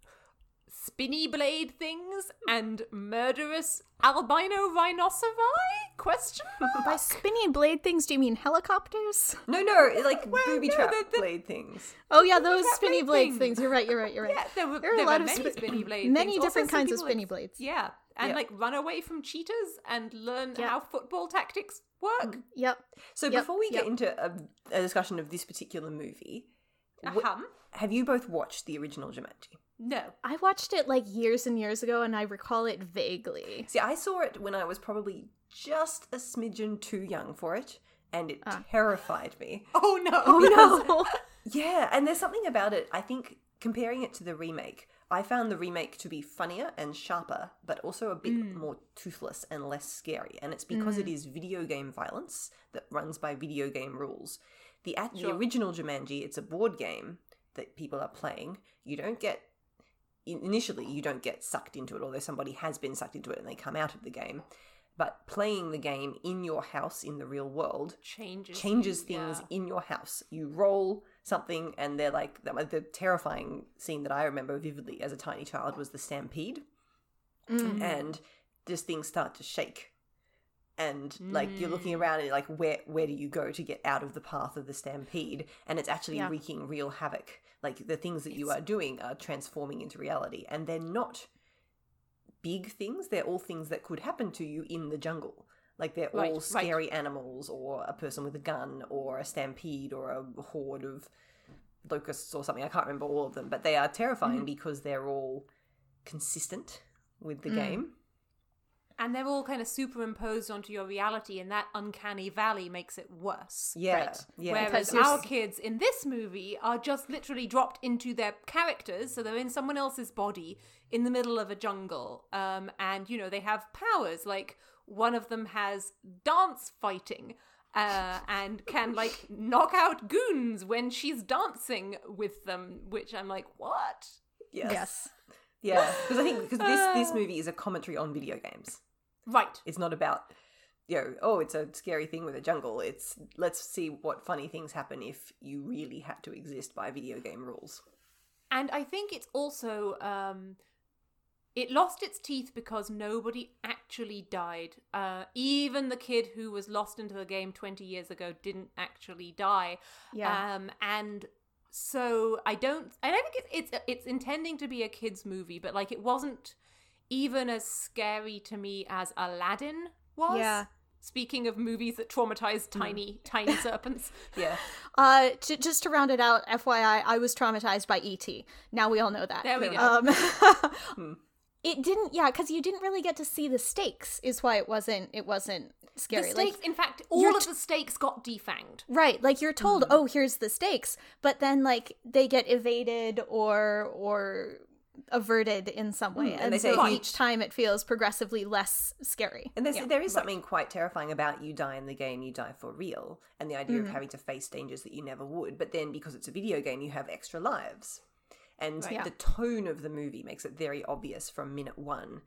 spinny blade things and murderous albino rhinoceri? Question mark? By spinny blade things, do you mean helicopters? No, no, like Well, booby no, trap the- the- blade things. Oh yeah, those spinny blade things. things. You're right. You're right. You're right. Yeah, there were, There are a lot of many sp- spinny blade many things. Different some kinds of spinny blades. Yeah, and Yeah. like run away from cheaters and learn Yeah. how football tactics work. Yep. So Yep, before we yep. get into a, a discussion of this particular movie, wh- have you both watched the original Jumanji? No. I watched it like years and years ago, and I recall it vaguely. See, I saw it when I was probably just a smidgen too young for it, and it Ah. terrified me. Oh no. Oh no! Yeah, and there's something about it. I think comparing it to the remake, I found the remake to be funnier and sharper, but also a bit mm. more toothless and less scary. And it's because it mm. is video game violence that runs by video game rules. The at the original Jumanji, it's a board game that people are playing. You don't get initially you don't get sucked into it, although somebody has been sucked into it and they come out of the game. But playing the game in your house in the real world changes changes things yeah. in your house. You roll something, and they're like the, terrifying scene that I remember vividly as a tiny child was the stampede, Mm. and just things start to shake, and like you're looking Mm. around and you're like where where do you go to get out of the path of the stampede? And it's actually Yeah. wreaking real havoc. Like the things that you are doing are transforming into reality, and they're not big things. They're all things that could happen to you in the jungle. Like they're Right, all right. scary animals, or a person with a gun, or a stampede, or a horde of locusts, or something. I can't remember all of them, but they are terrifying mm-hmm. because they're all consistent with the mm. game. And they're all kind of superimposed onto your reality and that uncanny valley makes it worse Yeah, Right. yeah. Whereas Because our s- kids in this movie are just literally dropped into their characters, so they're in someone else's body in the middle of a jungle, um, and you know they have powers. Like one of them has dance fighting, uh, and can like knock out goons when she's dancing with them. Which I'm like, what? yes, Yes. yeah. Because I think because this this movie is a commentary on video games. Right. It's not about you know, oh, it's a scary thing with a jungle. It's let's see what funny things happen if you really had to exist by video game rules. And I think it's also um it lost its teeth because nobody actually died. Uh even the kid who was lost into the game 20 years ago didn't actually die. Yeah. Um and so I don't I don't think it's it's it's intending to be a kids movie, but like it wasn't even as scary to me as Aladdin was. Yeah. Speaking of movies that traumatize tiny tiny serpents. Yeah, Uh, j- just to round it out, FYI, I was traumatized by ET. Now we all know that. There we go. Um, it didn't, yeah, because you didn't really get to see the stakes. Is why it wasn't. It wasn't scary. The stakes, like in fact, all of t- the stakes got defanged. right, like you're told, Mm-hmm. oh, here's the stakes, but then like they get evaded or or averted in some way, hmm, and and, they say so if you- each time it feels progressively less scary. and there's, Yeah, there is something quite terrifying about you die in the game, you die for real, and the idea of hmm. having to face dangers that you never would. But then because it's a video game, you have extra lives, and Yeah. the tone of the movie makes it very obvious from minute one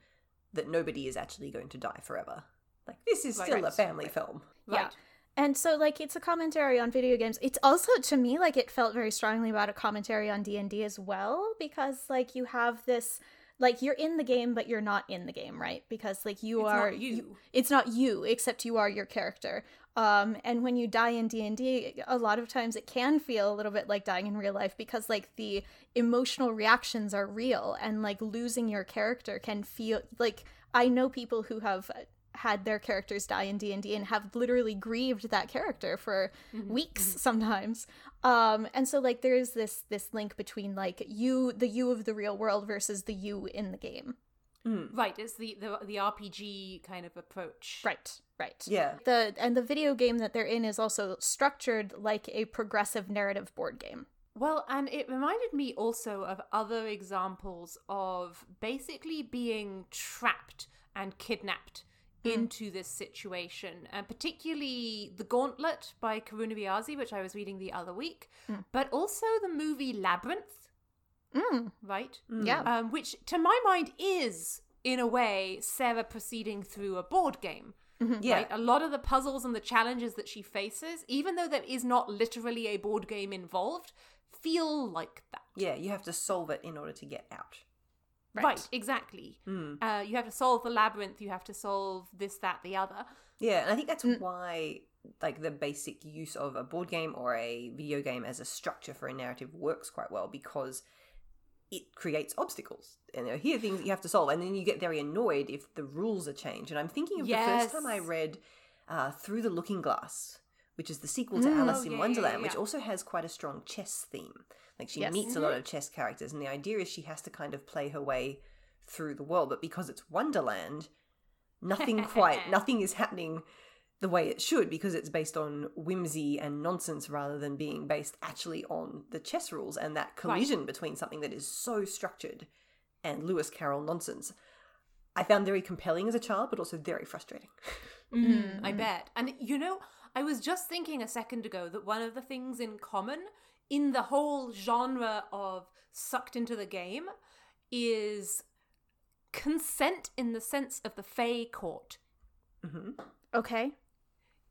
that nobody is actually going to die forever. Like this is Right, still right, a family film. Yeah. And so like it's a commentary on video games. It's also to me like it felt very strongly about a commentary on D&D as well because like you have this like you're in the game but you're not in the game right because like you It's are not you. it's not you except you are your character um and when you die in d&d a lot of times it can feel a little bit like dying in real life because like the emotional reactions are real and like losing your character can feel like i know people who have had their characters die in D&D and have literally grieved that character for mm-hmm. weeks mm-hmm. sometimes. Um and so like there's this this link between like you the you of the real world versus the you in the game. Mm. Right, it's the, the the RPG kind of approach. Right, right. Yeah. The and the video game that they're in is also structured like a progressive narrative board game. Well, and it reminded me also of other examples of basically being trapped and kidnapped Mm. into this situation, and particularly The Gauntlet by Karuna Riazi, which I was reading the other week, mm. but also the movie Labyrinth, Mm, right? Mm. yeah. Um, which, to my mind, is in a way Sarah proceeding through a board game. Mm-hmm. Yeah. Right? A lot of the puzzles and the challenges that she faces, even though there is not literally a board game involved, feel like that. Yeah, you have to solve it in order to get out. Right, exactly. Uh, you have to solve the labyrinth, you have to solve this, that, the other. Yeah, and I think that's why like the basic use of a board game or a video game as a structure for a narrative works quite well because it creates obstacles. And there are here things that you have to solve, and then you get very annoyed if the rules are changed. And I'm thinking of the first time I read uh, Through the Looking Glass, which is the sequel to Alice Oh, in yeah, yeah, Wonderland, yeah, which also has quite a strong chess theme. Like she Yes. meets a lot mm-hmm. of chess characters, and the idea is she has to kind of play her way through the world. But because it's Wonderland, nothing quite, nothing is happening the way it should because it's based on whimsy and nonsense rather than being based actually on the chess rules and that collision between something that is so structured and Lewis Carroll nonsense. I found very compelling as a child, but also very frustrating. Mm, I bet. And you know, I was just thinking a second ago that one of the things in common in the whole genre of sucked into the game is consent in the sense of the Fey court. Okay.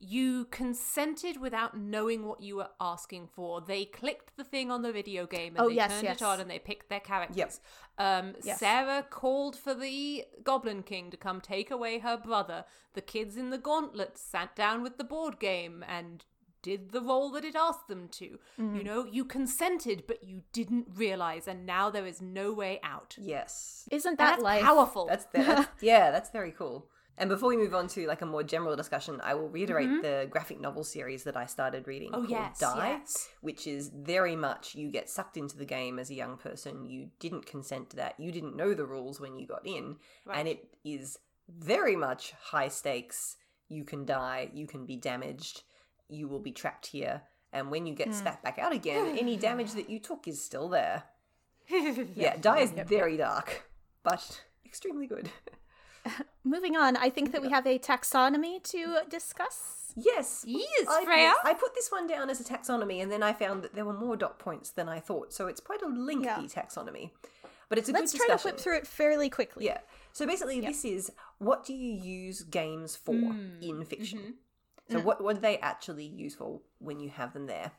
You consented without knowing what you were asking for. They clicked the thing on the video game and Oh, they yes, turned yes. it on and they picked their characters. Yep. Um, Yes. Sarah called for the Goblin King to come take away her brother. The kids in the gauntlet sat down with the board game and did the role that it asked them to. Mm-hmm. You know, you consented, but you didn't realize, and now there is no way out. Yes. Isn't that that's life? powerful. That's, that's yeah, that's very cool. And before we move on to like a more general discussion, I will reiterate the graphic novel series that I started reading Mm-hmm. Oh, called yes, Die, yes. which is very much you get sucked into the game as a young person. You didn't consent to that. You didn't know the rules when you got in, and it is very much high stakes. You can die. You can be damaged. You will be trapped here. And when you get Hmm. spat back out again, any damage that you took is still there. Yeah, Die is very dark, but extremely good. Moving on, I think that we have a taxonomy to discuss. Yes. Yes, I, Freya. I put this one down as a taxonomy, and then I found that there were more dot points than I thought. So it's quite a lengthy Yeah. taxonomy, but it's a Let's good try to flip through it fairly quickly. Yeah. So basically, this is what do you use games for in fiction? So what what do they actually useful when you have them there?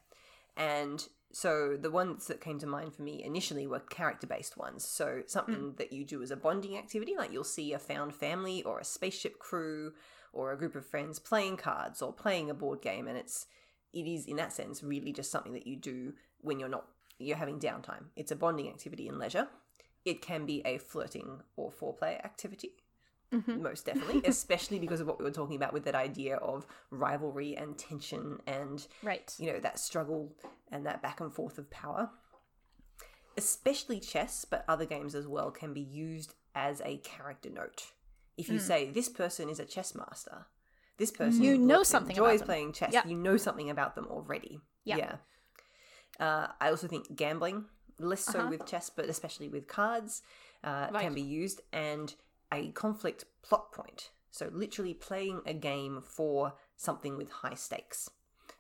And so the ones that came to mind for me initially were character based ones. So hmm. something that you do as a bonding activity, like you'll see a found family or a spaceship crew or a group of friends playing cards or playing a board game, and it's it is in that sense really just something that you do when you're not you're having downtime. It's a bonding activity and leisure. It can be a flirting or foreplay activity most definitely, especially because of what we were talking about with that idea of rivalry and tension and Right. you know that struggle and that back and forth of power. Especially chess, but other games as well can be used as a character note. If you say this person is a chess master, this person You know something about enjoys them. playing chess. Yeah. You know something about them already. Yeah. Yeah. Uh, I also think gambling, less Uh-huh. so with chess, but especially with cards, uh, Right. can be used, and a conflict plot point. So literally playing a game for something with high stakes.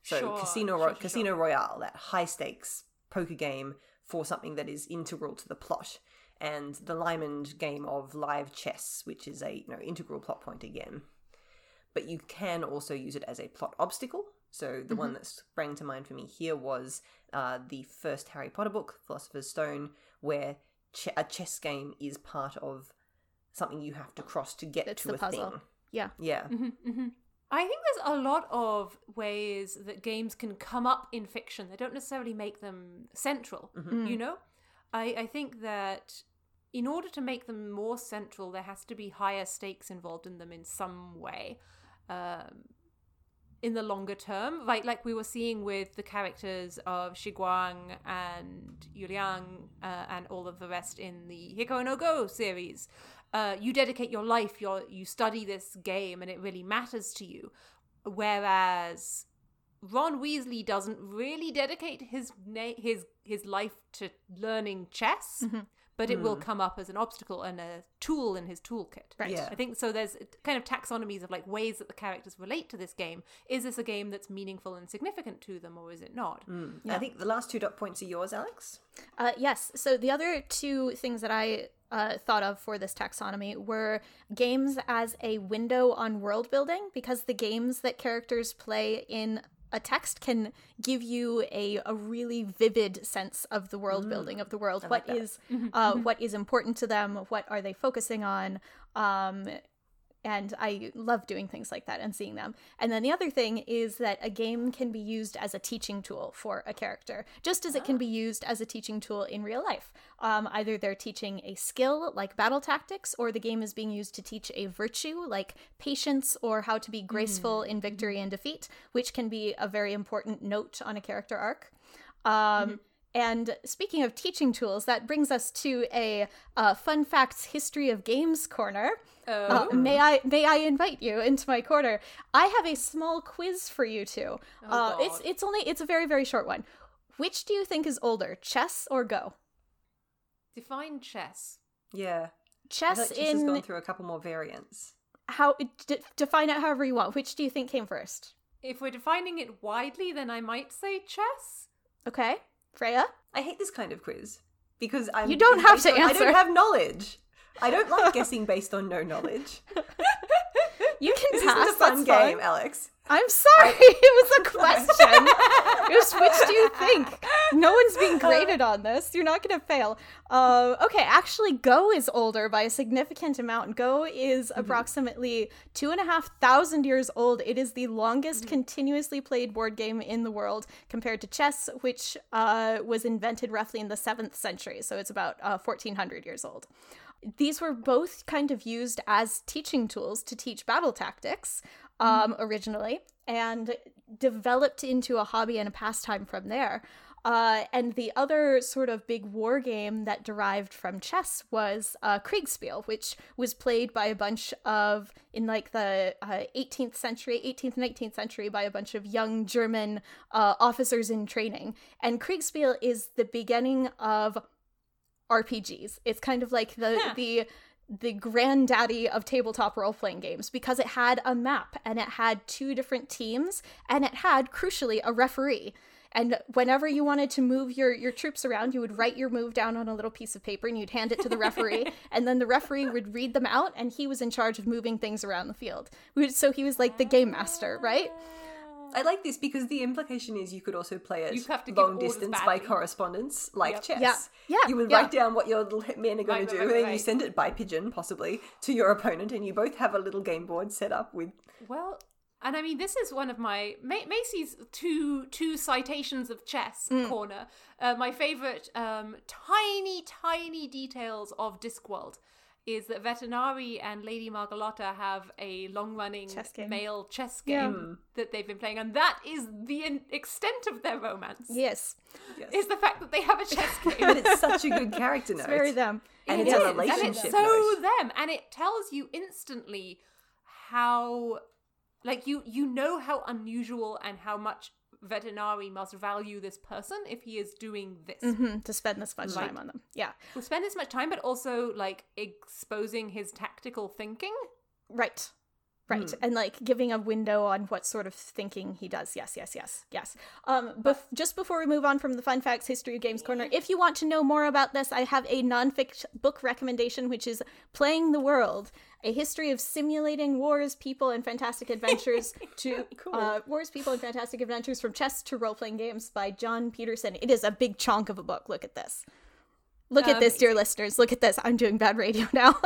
So Sure, Casino Ro- sure, Casino Royale, that high stakes poker game for something that is integral to the plot, and the Lymond game of live chess, which is a you know integral plot point again. But you can also use it as a plot obstacle. So the one that sprang to mind for me here was uh, the first Harry Potter book, Philosopher's Stone, where ch- a chess game is part of something you have to cross to get It's to the a puzzle. thing. Yeah. Yeah. I think there's a lot of ways that games can come up in fiction. They don't necessarily make them central, you know? I, I think that in order to make them more central, there has to be higher stakes involved in them in some way. Um, in the longer term, like like we were seeing with the characters of Shiguang and Yuliang uh, and all of the rest in the Hikaru no Go series. Uh, you dedicate your life, your you study this game, and it really matters to you. Whereas Ron Weasley doesn't really dedicate his na- his his life to learning chess, but it will come up as an obstacle and a tool in his toolkit. Right. Yeah. I think so. There's kind of taxonomies of like ways that the characters relate to this game. Is this a game that's meaningful and significant to them, or is it not? Yeah, I think the last two dot points are yours, Alex. Uh, yes. So the other two things that I uh, thought of for this taxonomy were games as a window on world building, because the games that characters play in a text can give you a, a really vivid sense of the world building of the world. What is uh, what is important to them? What are they focusing on? Um, and I love doing things like that and seeing them. And then the other thing is that a game can be used as a teaching tool for a character, just as it can be used as a teaching tool in real life. Um, either they're teaching a skill like battle tactics, or the game is being used to teach a virtue like patience or how to be graceful in victory and defeat, which can be a very important note on a character arc. Um, And speaking of teaching tools, that brings us to a uh, fun facts history of games corner. Uh, may I may I invite you into my corner? I have a small quiz for you two. uh, it's it's only it's a very very short one. Which do you think is older, chess or Go? Define chess. Yeah. I Chess feel like chess has gone through a couple more variants. how d- define it however you want. Which do you think came first? If we're defining it widely, then I might say chess. Okay, Freya. I hate this kind of quiz because I'm. You don't have to on- I don't have knowledge. I don't like guessing based on no knowledge. You can This pass. isn't a fun game, fine. Alex. I'm sorry, it was a question. was which do you think? No one's being graded on this. You're not going to fail. Uh, okay, actually, Go is older by a significant amount. Go is approximately two and a half thousand years old. It is the longest continuously played board game in the world compared to chess, which uh, was invented roughly in the seventh century. So it's about uh, 1400 years old these were both kind of used as teaching tools to teach battle tactics um, originally and developed into a hobby and a pastime from there. Uh, and the other sort of big war game that derived from chess was uh, Kriegspiel, which was played by a bunch of, in like the uh, 18th century, 18th and 19th century, by a bunch of young German uh, officers in training. And Kriegspiel is the beginning of RPGs. It's kind of like the the the granddaddy of tabletop role playing games because it had a map and it had two different teams and it had crucially a referee. And whenever you wanted to move your your troops around, you would write your move down on a little piece of paper and you'd hand it to the referee, and then the referee would read them out, and he was in charge of moving things around the field. So he was like the game master, right? I like this because the implication is you could also play it You have to long distance by correspondence, like Yep. chess. Yeah. Yeah. You would Yeah. write down what your little men are going Right, to do, right, and then right, you send it by pigeon, possibly, to your opponent, and you both have a little game board set up with. Well, and I mean, this is one of my Ma- Macy's two two citations of chess corner. Uh, my favorite um, tiny tiny details of Discworld is that Vetinari and Lady Margalotta have a long running Chess game. mail chess Yeah. game that they've been playing, and that is the in- extent of their romance. Yes, Yes. Is the fact that they have a chess game. but it's such a good character note. it's very them. and It it's a is, and it's so note. them, and it tells you instantly how, like you you know how unusual and how much Vetinari must value this person if he is doing this. Mhm, to spend this much Right. time on them. Yeah, We'll spend this much time, but also like exposing his tactical thinking. right. Right. And like giving a window on what sort of thinking he does. Yes, yes, yes, yes. Um, bef- just before we move on from the Fun Facts History of Games Corner, if you want to know more about this, I have a nonfiction book recommendation, which is Playing the World A History of Simulating Wars, People, and Fantastic Adventures to uh, Wars, People, and Fantastic Adventures from Chess to Role Playing Games by Jon Peterson. It is a big chunk of a book. Look at this. Look at this, dear listeners. Look at this. I'm doing bad radio now.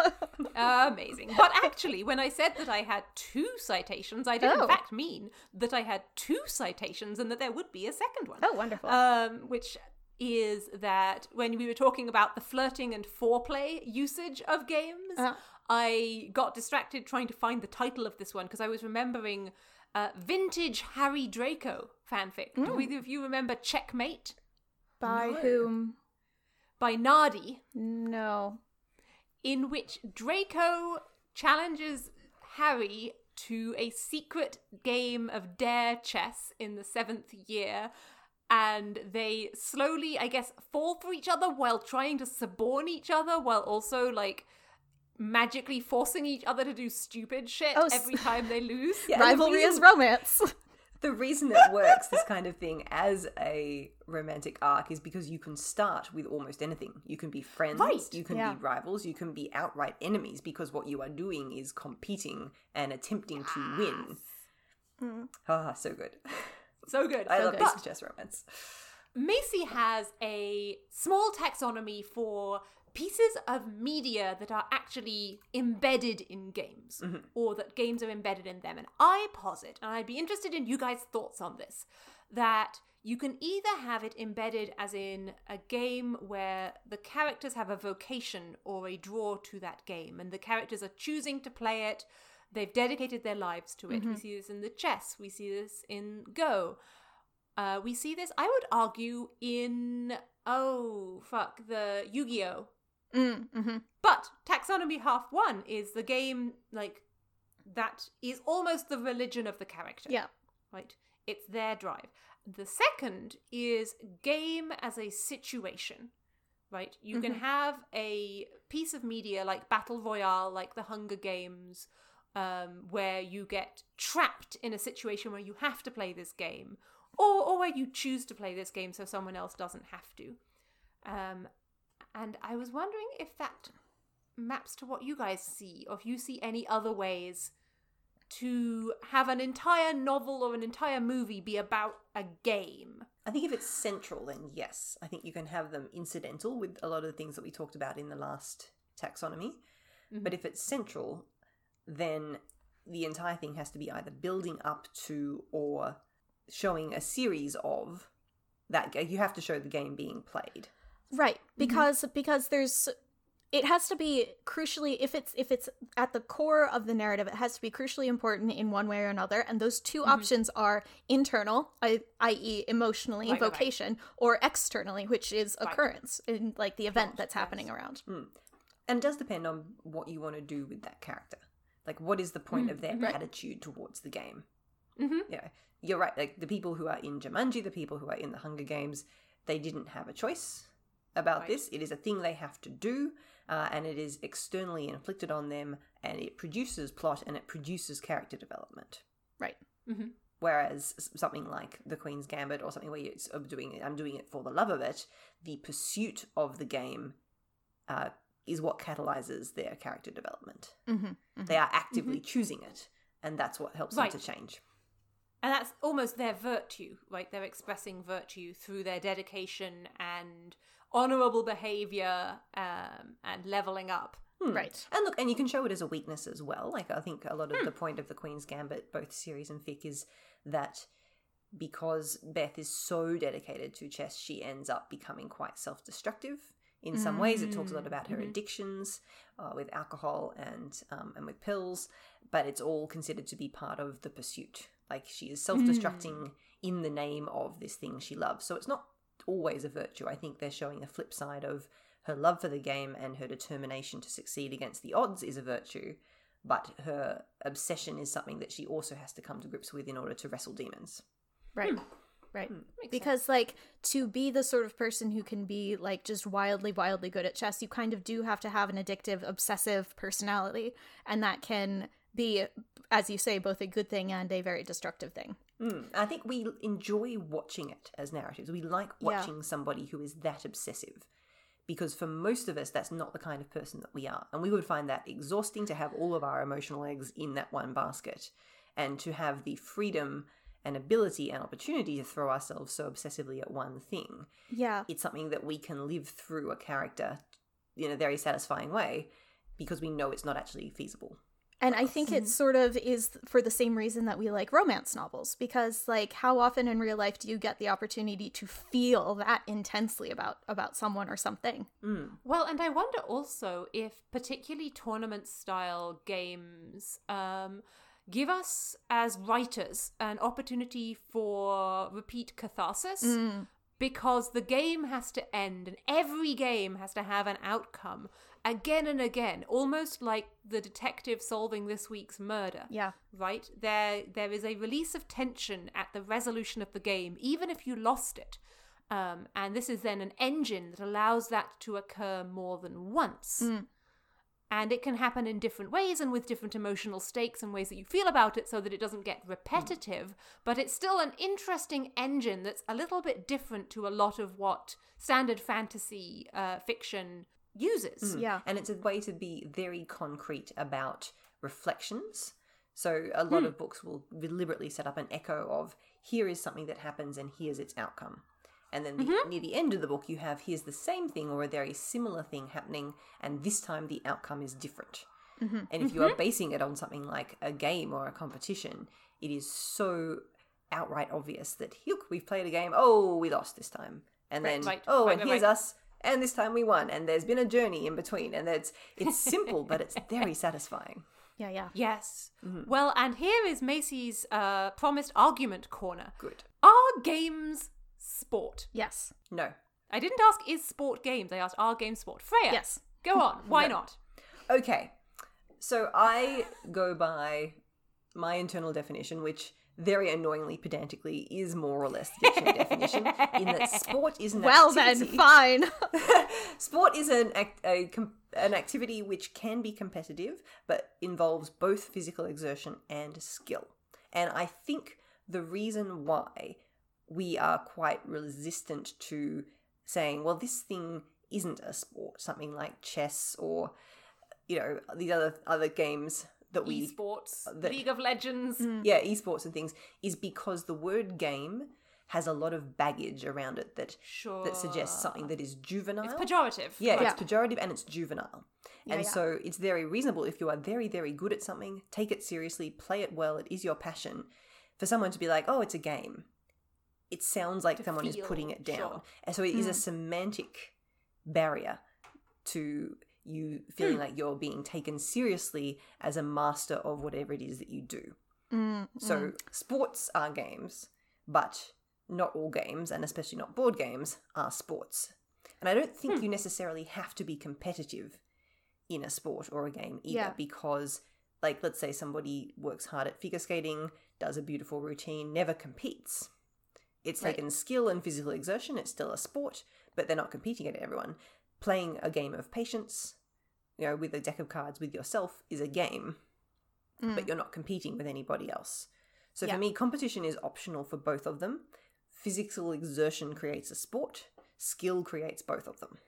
Amazing. But actually, when I said that I had two citations, I did Oh. in fact mean that I had two citations and that there would be a second one. oh, wonderful. Um, which is that when we were talking about the flirting and foreplay usage of games, Uh. I got distracted trying to find the title of this one because I was remembering uh, vintage Harry Draco fanfic. Do either of you remember Checkmate By no. whom? By Nardi? No. in which Draco challenges Harry to a secret game of dare chess in the seventh year. And they slowly, I guess, fall for each other while trying to suborn each other, while also like magically forcing each other to do stupid shit Oh, every time they lose. Yeah, Rivalry is romance. The reason it works, this kind of thing, as a romantic arc is because you can start with almost anything. You can be friends, Right. you can Yeah. be rivals, you can be outright enemies because what you are doing is competing and attempting to win. Mm. Ah, so good. So good. I so love good. this chess romance. Macy has a small taxonomy for pieces of media that are actually embedded in games or that games are embedded in them. And I posit, and I'd be interested in you guys' thoughts on this, that you can either have it embedded as in a game where the characters have a vocation or a draw to that game, and the characters are choosing to play it. They've dedicated their lives to it. We see this in the chess. We see this in Go. Uh, we see this, I would argue, in oh fuck the Yu-Gi-Oh. Mm, hmm But Taxonomy Half One is the game like that is almost the religion of the character. Yeah. Right? It's their drive. The second is game as a situation. Right? You can have a piece of media like Battle Royale, like the Hunger Games, um, where you get trapped in a situation where you have to play this game, or, or where you choose to play this game so someone else doesn't have to. Um, and I was wondering if that maps to what you guys see, or if you see any other ways to have an entire novel or an entire movie be about a game. I think if it's central, then yes. I think you can have them incidental with a lot of the things that we talked about in the last taxonomy. Mm-hmm. But if it's central, then the entire thing has to be either building up to or showing a series of that game. You have to show the game being played. Right, Mm-hmm. because because there's it has to be crucially if it's if it's at the core of the narrative, it has to be crucially important in one way or another, and those 2 mm-hmm. options are internal, I, i.e., emotionally, Right, right, right. vocation, or externally, which is Right. occurrence in like the event course, that's yes. happening around. Hmm. And it does depend on what you want to do with that character. Like, what is the point mm-hmm. of their attitude towards the game? mm-hmm. Yeah, you're right. Like, the people who are in Jumanji, the people who are in the Hunger Games, they didn't have a choice about Right. this. It is a thing they have to do, uh, and it is externally inflicted on them, and it produces plot and it produces character development. Right. Whereas something like the Queen's Gambit or something where you're doing it, I'm doing it for the love of it. The pursuit of the game uh, is what catalyzes their character development. Mm-hmm. They are actively choosing it, and that's what helps Right. them to change. And that's almost their virtue, right? They're expressing virtue through their dedication and honorable behavior um, and leveling up. Right. And look, and you can show it as a weakness as well. Like I think a lot of the point of the Queen's Gambit, both series and fic, is that because Beth is so dedicated to chess, she ends up becoming quite self-destructive. In some ways, it talks a lot about her addictions uh, with alcohol and um, and with pills, but it's all considered to be part of the pursuit. Like she is self-destructing in the name of this thing she loves. So it's not always a virtue. I think they're showing a flip side of her love for the game and her determination to succeed against the odds is a virtue, but her obsession is something that she also has to come to grips with in order to wrestle demons. Right. Hmm. Right. Hmm. because like to be the sort of person who can be like just wildly wildly good at chess, you kind of do have to have an addictive obsessive personality and that can be as you say both a good thing and a very destructive thing. Mm. I think we enjoy watching it as narratives. We like Yeah. watching somebody who is that obsessive. Because for most of us, that's not the kind of person that we are. And we would find that exhausting to have all of our emotional eggs in that one basket and to have the freedom and ability and opportunity to throw ourselves so obsessively at one thing. Yeah. It's something that we can live through a character in a very satisfying way because we know it's not actually feasible. And I think it sort of is for the same reason that we like romance novels because like how often in real life do you get the opportunity to feel that intensely about about someone or something? Well, and I wonder also if particularly tournament style games um, give us as writers an opportunity for repeat catharsis. Because the game has to end, and every game has to have an outcome again and again, almost like the detective solving this week's murder Yeah. right? There there is a release of tension at the resolution of the game even if you lost it. Um, and this is then an engine that allows that to occur more than once. And it can happen in different ways and with different emotional stakes and ways that you feel about it so that it doesn't get repetitive but it's still an interesting engine that's a little bit different to a lot of what standard fantasy uh, fiction uses mm-hmm. Yeah. And it's a way to be very concrete about reflections. So a lot hmm. of books will deliberately set up an echo of here is something that happens and here's its outcome. And then the, mm-hmm. near the end of the book, you have here's the same thing or a very similar thing happening, and this time the outcome is different. Mm-hmm. And if you are basing it on something like a game or a competition, it is so outright obvious that look, we've played a game. Oh, we lost this time, and Right, then right, oh, right, and here's us, and this time we won. And there's been a journey in between, and it's it's simple, but it's very satisfying. Yeah, yeah. Yes. Well, and here is Macy's uh, promised argument corner. Good. Are games sport? Yes. No, I didn't ask is sport games. I asked are games sport. Freya. Yes. Go on. Why not? Okay. So I go by my internal definition, which very annoyingly pedantically is more or less the dictionary definition, in that sport is an Well then, activity. fine. Sport is an act, a an activity which can be competitive, but involves both physical exertion and skill. And I think the reason why we are quite resistant to saying, well, this thing isn't a sport, something like chess or you know these other other games that we Esports, uh, that- League of Legends. Mm, yeah esports and things is because the word game has a lot of baggage around it that Sure. that suggests something that is juvenile It's pejorative. yeah, Right. it's pejorative and it's juvenile. and yeah. so it's very reasonable if you are very, very good at something, take it seriously, play it well, it is your passion. For someone to be like, oh, it's a game, it sounds like someone is putting it down. sure. And so it is a mm. semantic barrier to you feeling like you're being taken seriously as a master of whatever it is that you do. Mm, So sports are games, but not all games, and especially not board games, are sports. And I don't Hmm. think you necessarily have to be competitive in a sport or a game either, Yeah. because, like, let's say somebody works hard at figure skating, does a beautiful routine, never competes. It's Right. taken skill and physical exertion, it's still a sport, but they're not competing at everyone. Playing a game of patience, you know, with a deck of cards with yourself is a game but mm. you're not competing with anybody else. So Yeah. for me, competition is optional for both of them. Physical exertion creates a sport, skill creates both of them.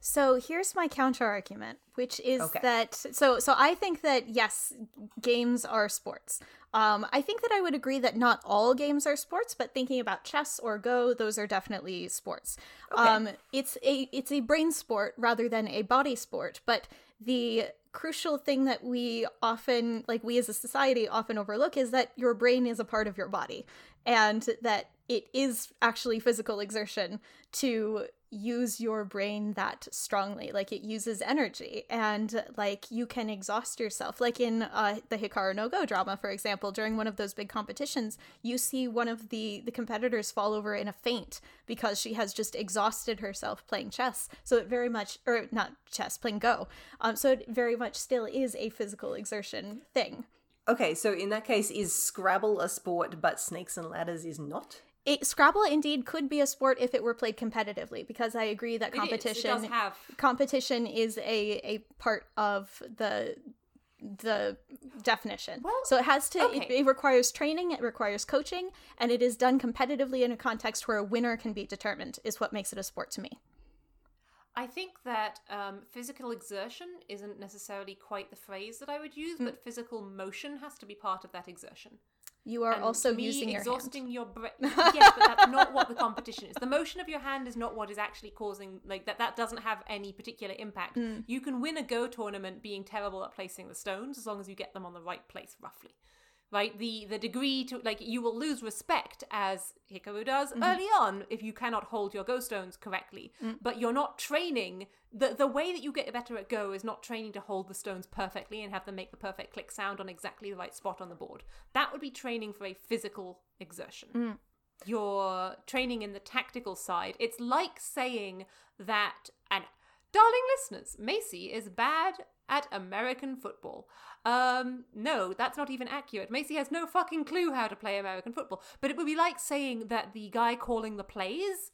So here's my counter argument, which is Okay. that so so I think that yes, games are sports. Um, I think that I would agree that not all games are sports, but thinking about chess or Go, those are definitely sports. Um, it's a it's a brain sport rather than a body sport, but the crucial thing that we often like we as a society often overlook is that your brain is a part of your body and that it is actually physical exertion to use your brain that strongly like it uses energy and like you can exhaust yourself. Like in uh, the hikaru no go drama for example during one of those big competitions you see one of the the competitors fall over in a faint because she has just exhausted herself playing chess. So it very much or not chess playing go. Um so it very much still is a physical exertion thing. Okay, so in that case, is Scrabble a sport but Snakes and Ladders is not? It, Scrabble indeed could be a sport if it were played competitively because I agree that It is. competition It have. competition is a a part of the the definition. Well, so it has to it, okay. it requires training, it requires coaching, and it is done competitively in a context where a winner can be determined is what makes it a sport to me. I think that um, physical exertion isn't necessarily quite the phrase that I would use, Mm. but physical motion has to be part of that exertion. You are And also me, using your hand. exhausting your brain. yes, but that's not what the competition is. The motion of your hand is not what is actually causing like that. That doesn't have any particular impact. Hmm. You can win a Go tournament being terrible at placing the stones as long as you get them on the right place, roughly. Right, the the degree to like you will lose respect as Hikaru does Mm-hmm. early on if you cannot hold your Go stones correctly. Mm. But you're not training. the The way that you get better at Go is not training to hold the stones perfectly and have them make the perfect click sound on exactly the right spot on the board. That would be training for a physical exertion. Mm. You're training in the tactical side. It's like saying that, and darling listeners, Macy is bad at American football. Um, no, that's not even accurate. Macy has no fucking clue how to play American football. But it would be like saying that the guy calling the plays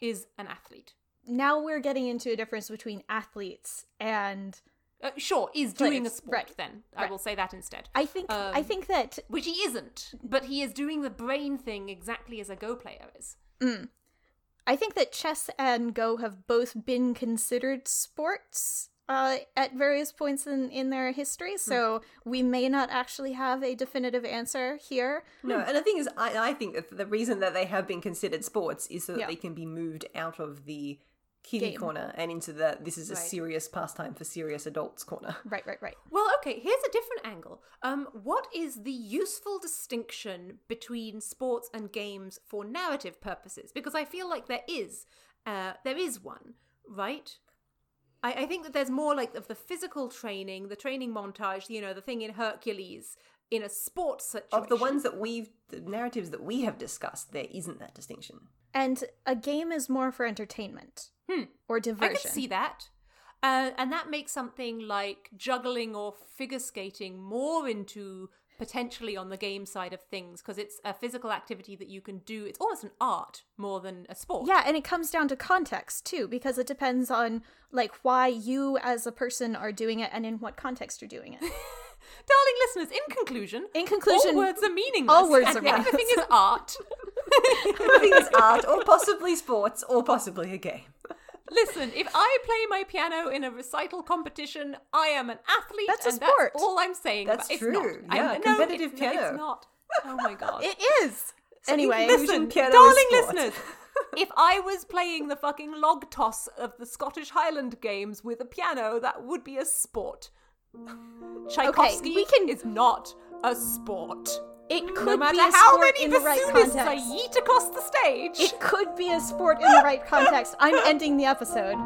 is an athlete. Now we're getting into a difference between athletes and Uh, sure, is doing a sport right, then. I will say that instead. I think I Um, think that Which he isn't, but he is doing the brain thing exactly as a Go player is. I think that chess and Go have both been considered sports uh, at various points in, in their history, so we may not actually have a definitive answer here. No, and the thing is, I, I think that the reason that they have been considered sports is so that Yeah. they can be moved out of the kiddie Game. corner and into the this is a Right. serious pastime for serious adults corner. Right, right, right. Well, okay, here's a different angle. Um, what is the useful distinction between sports and games for narrative purposes? Because I feel like there is, uh, there is one, right? I, I think that there's more like of the physical training, the training montage, you know, the thing in Hercules in a sports situation. Of the ones that we've, the narratives that we have discussed, there isn't that distinction. And a game is more for entertainment or diversion. I diversion. can see that. Uh, and that makes something like juggling or figure skating more into potentially on the game side of things because it's a physical activity that you can do. It's almost an art more than a sport. Yeah, and it comes down to context too, because it depends on like why you as a person are doing it and in what context you're doing it. Darling listeners, in conclusion, In conclusion, all words are meaningless. all words are meaningless. Everything is art. Everything is art, or possibly sports, or possibly a game. Listen, if I play my piano in a recital competition, I am an athlete. That's a sport. That's all I'm saying. That's about- it's true. Not. Yeah, I'm, competitive no, it's, piano. It's not. Oh my god. it is. anyway, Listen, piano darling sport. listeners, if I was playing the fucking log toss of the Scottish Highland Games with a piano, that would be a sport. Mm. Tchaikovsky we can- is not a sport. It No could matter be a how sport many in the right bassoonists I context. yeet across the stage. It could be a sport in the right context. I'm ending the episode.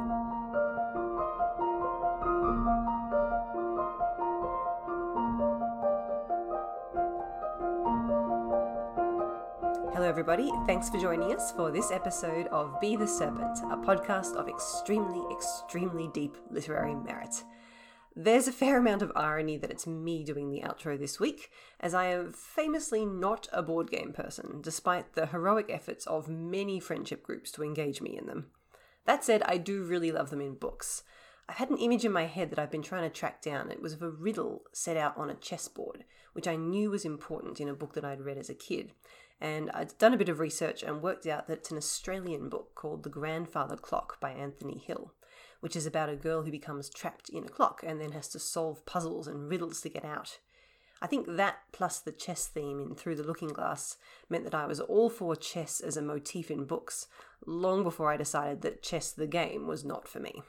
Hello, everybody. Thanks for joining us for this episode of Be the Serpent, a podcast of extremely, extremely deep literary merit. There's a fair amount of irony that it's me doing the outro this week, as I am famously not a board game person, despite the heroic efforts of many friendship groups to engage me in them. That said, I do really love them in books. I've had an image in my head that I've been trying to track down. It was of a riddle set out on a chessboard, which I knew was important in a book that I'd read as a kid. And I'd done a bit of research and worked out that it's an Australian book called The Grandfather Clock by Anthony Hill, which is about a girl who becomes trapped in a clock and then has to solve puzzles and riddles to get out. I think that plus the chess theme in Through the Looking Glass meant that I was all for chess as a motif in books, long before I decided that chess the game was not for me.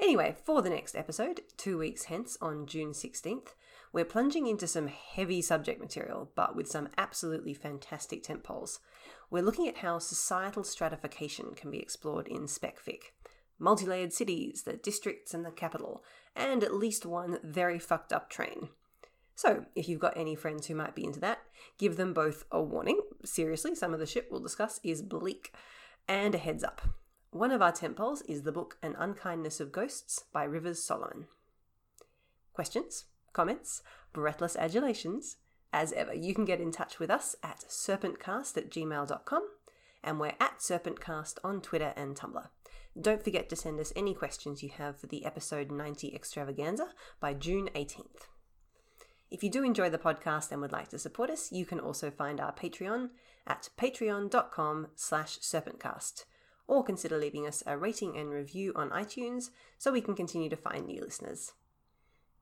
Anyway, for the next episode, two weeks hence on June 16th, we're plunging into some heavy subject material, but with some absolutely fantastic tempoles. We're looking at how societal stratification can be explored in specfic. Multi layered cities, the districts, and the capital, and at least one very fucked up train. So, if you've got any friends who might be into that, give them both a warning. Seriously, some of the shit we'll discuss is bleak. And a heads up. One of our tempoles is the book An Unkindness of Ghosts by Rivers Solomon. Questions? Comments? Breathless adulations? As ever, you can get in touch with us at serpentcast at gmail.com and we're at serpentcast on Twitter and Tumblr. Don't forget to send us any questions you have for the episode 90 extravaganza by June 18th. If you do enjoy the podcast and would like to support us, you can also find our Patreon at patreon.com slash serpentcast, or consider leaving us a rating and review on iTunes so we can continue to find new listeners.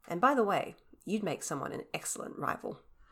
And by the way, you'd make someone an excellent rival.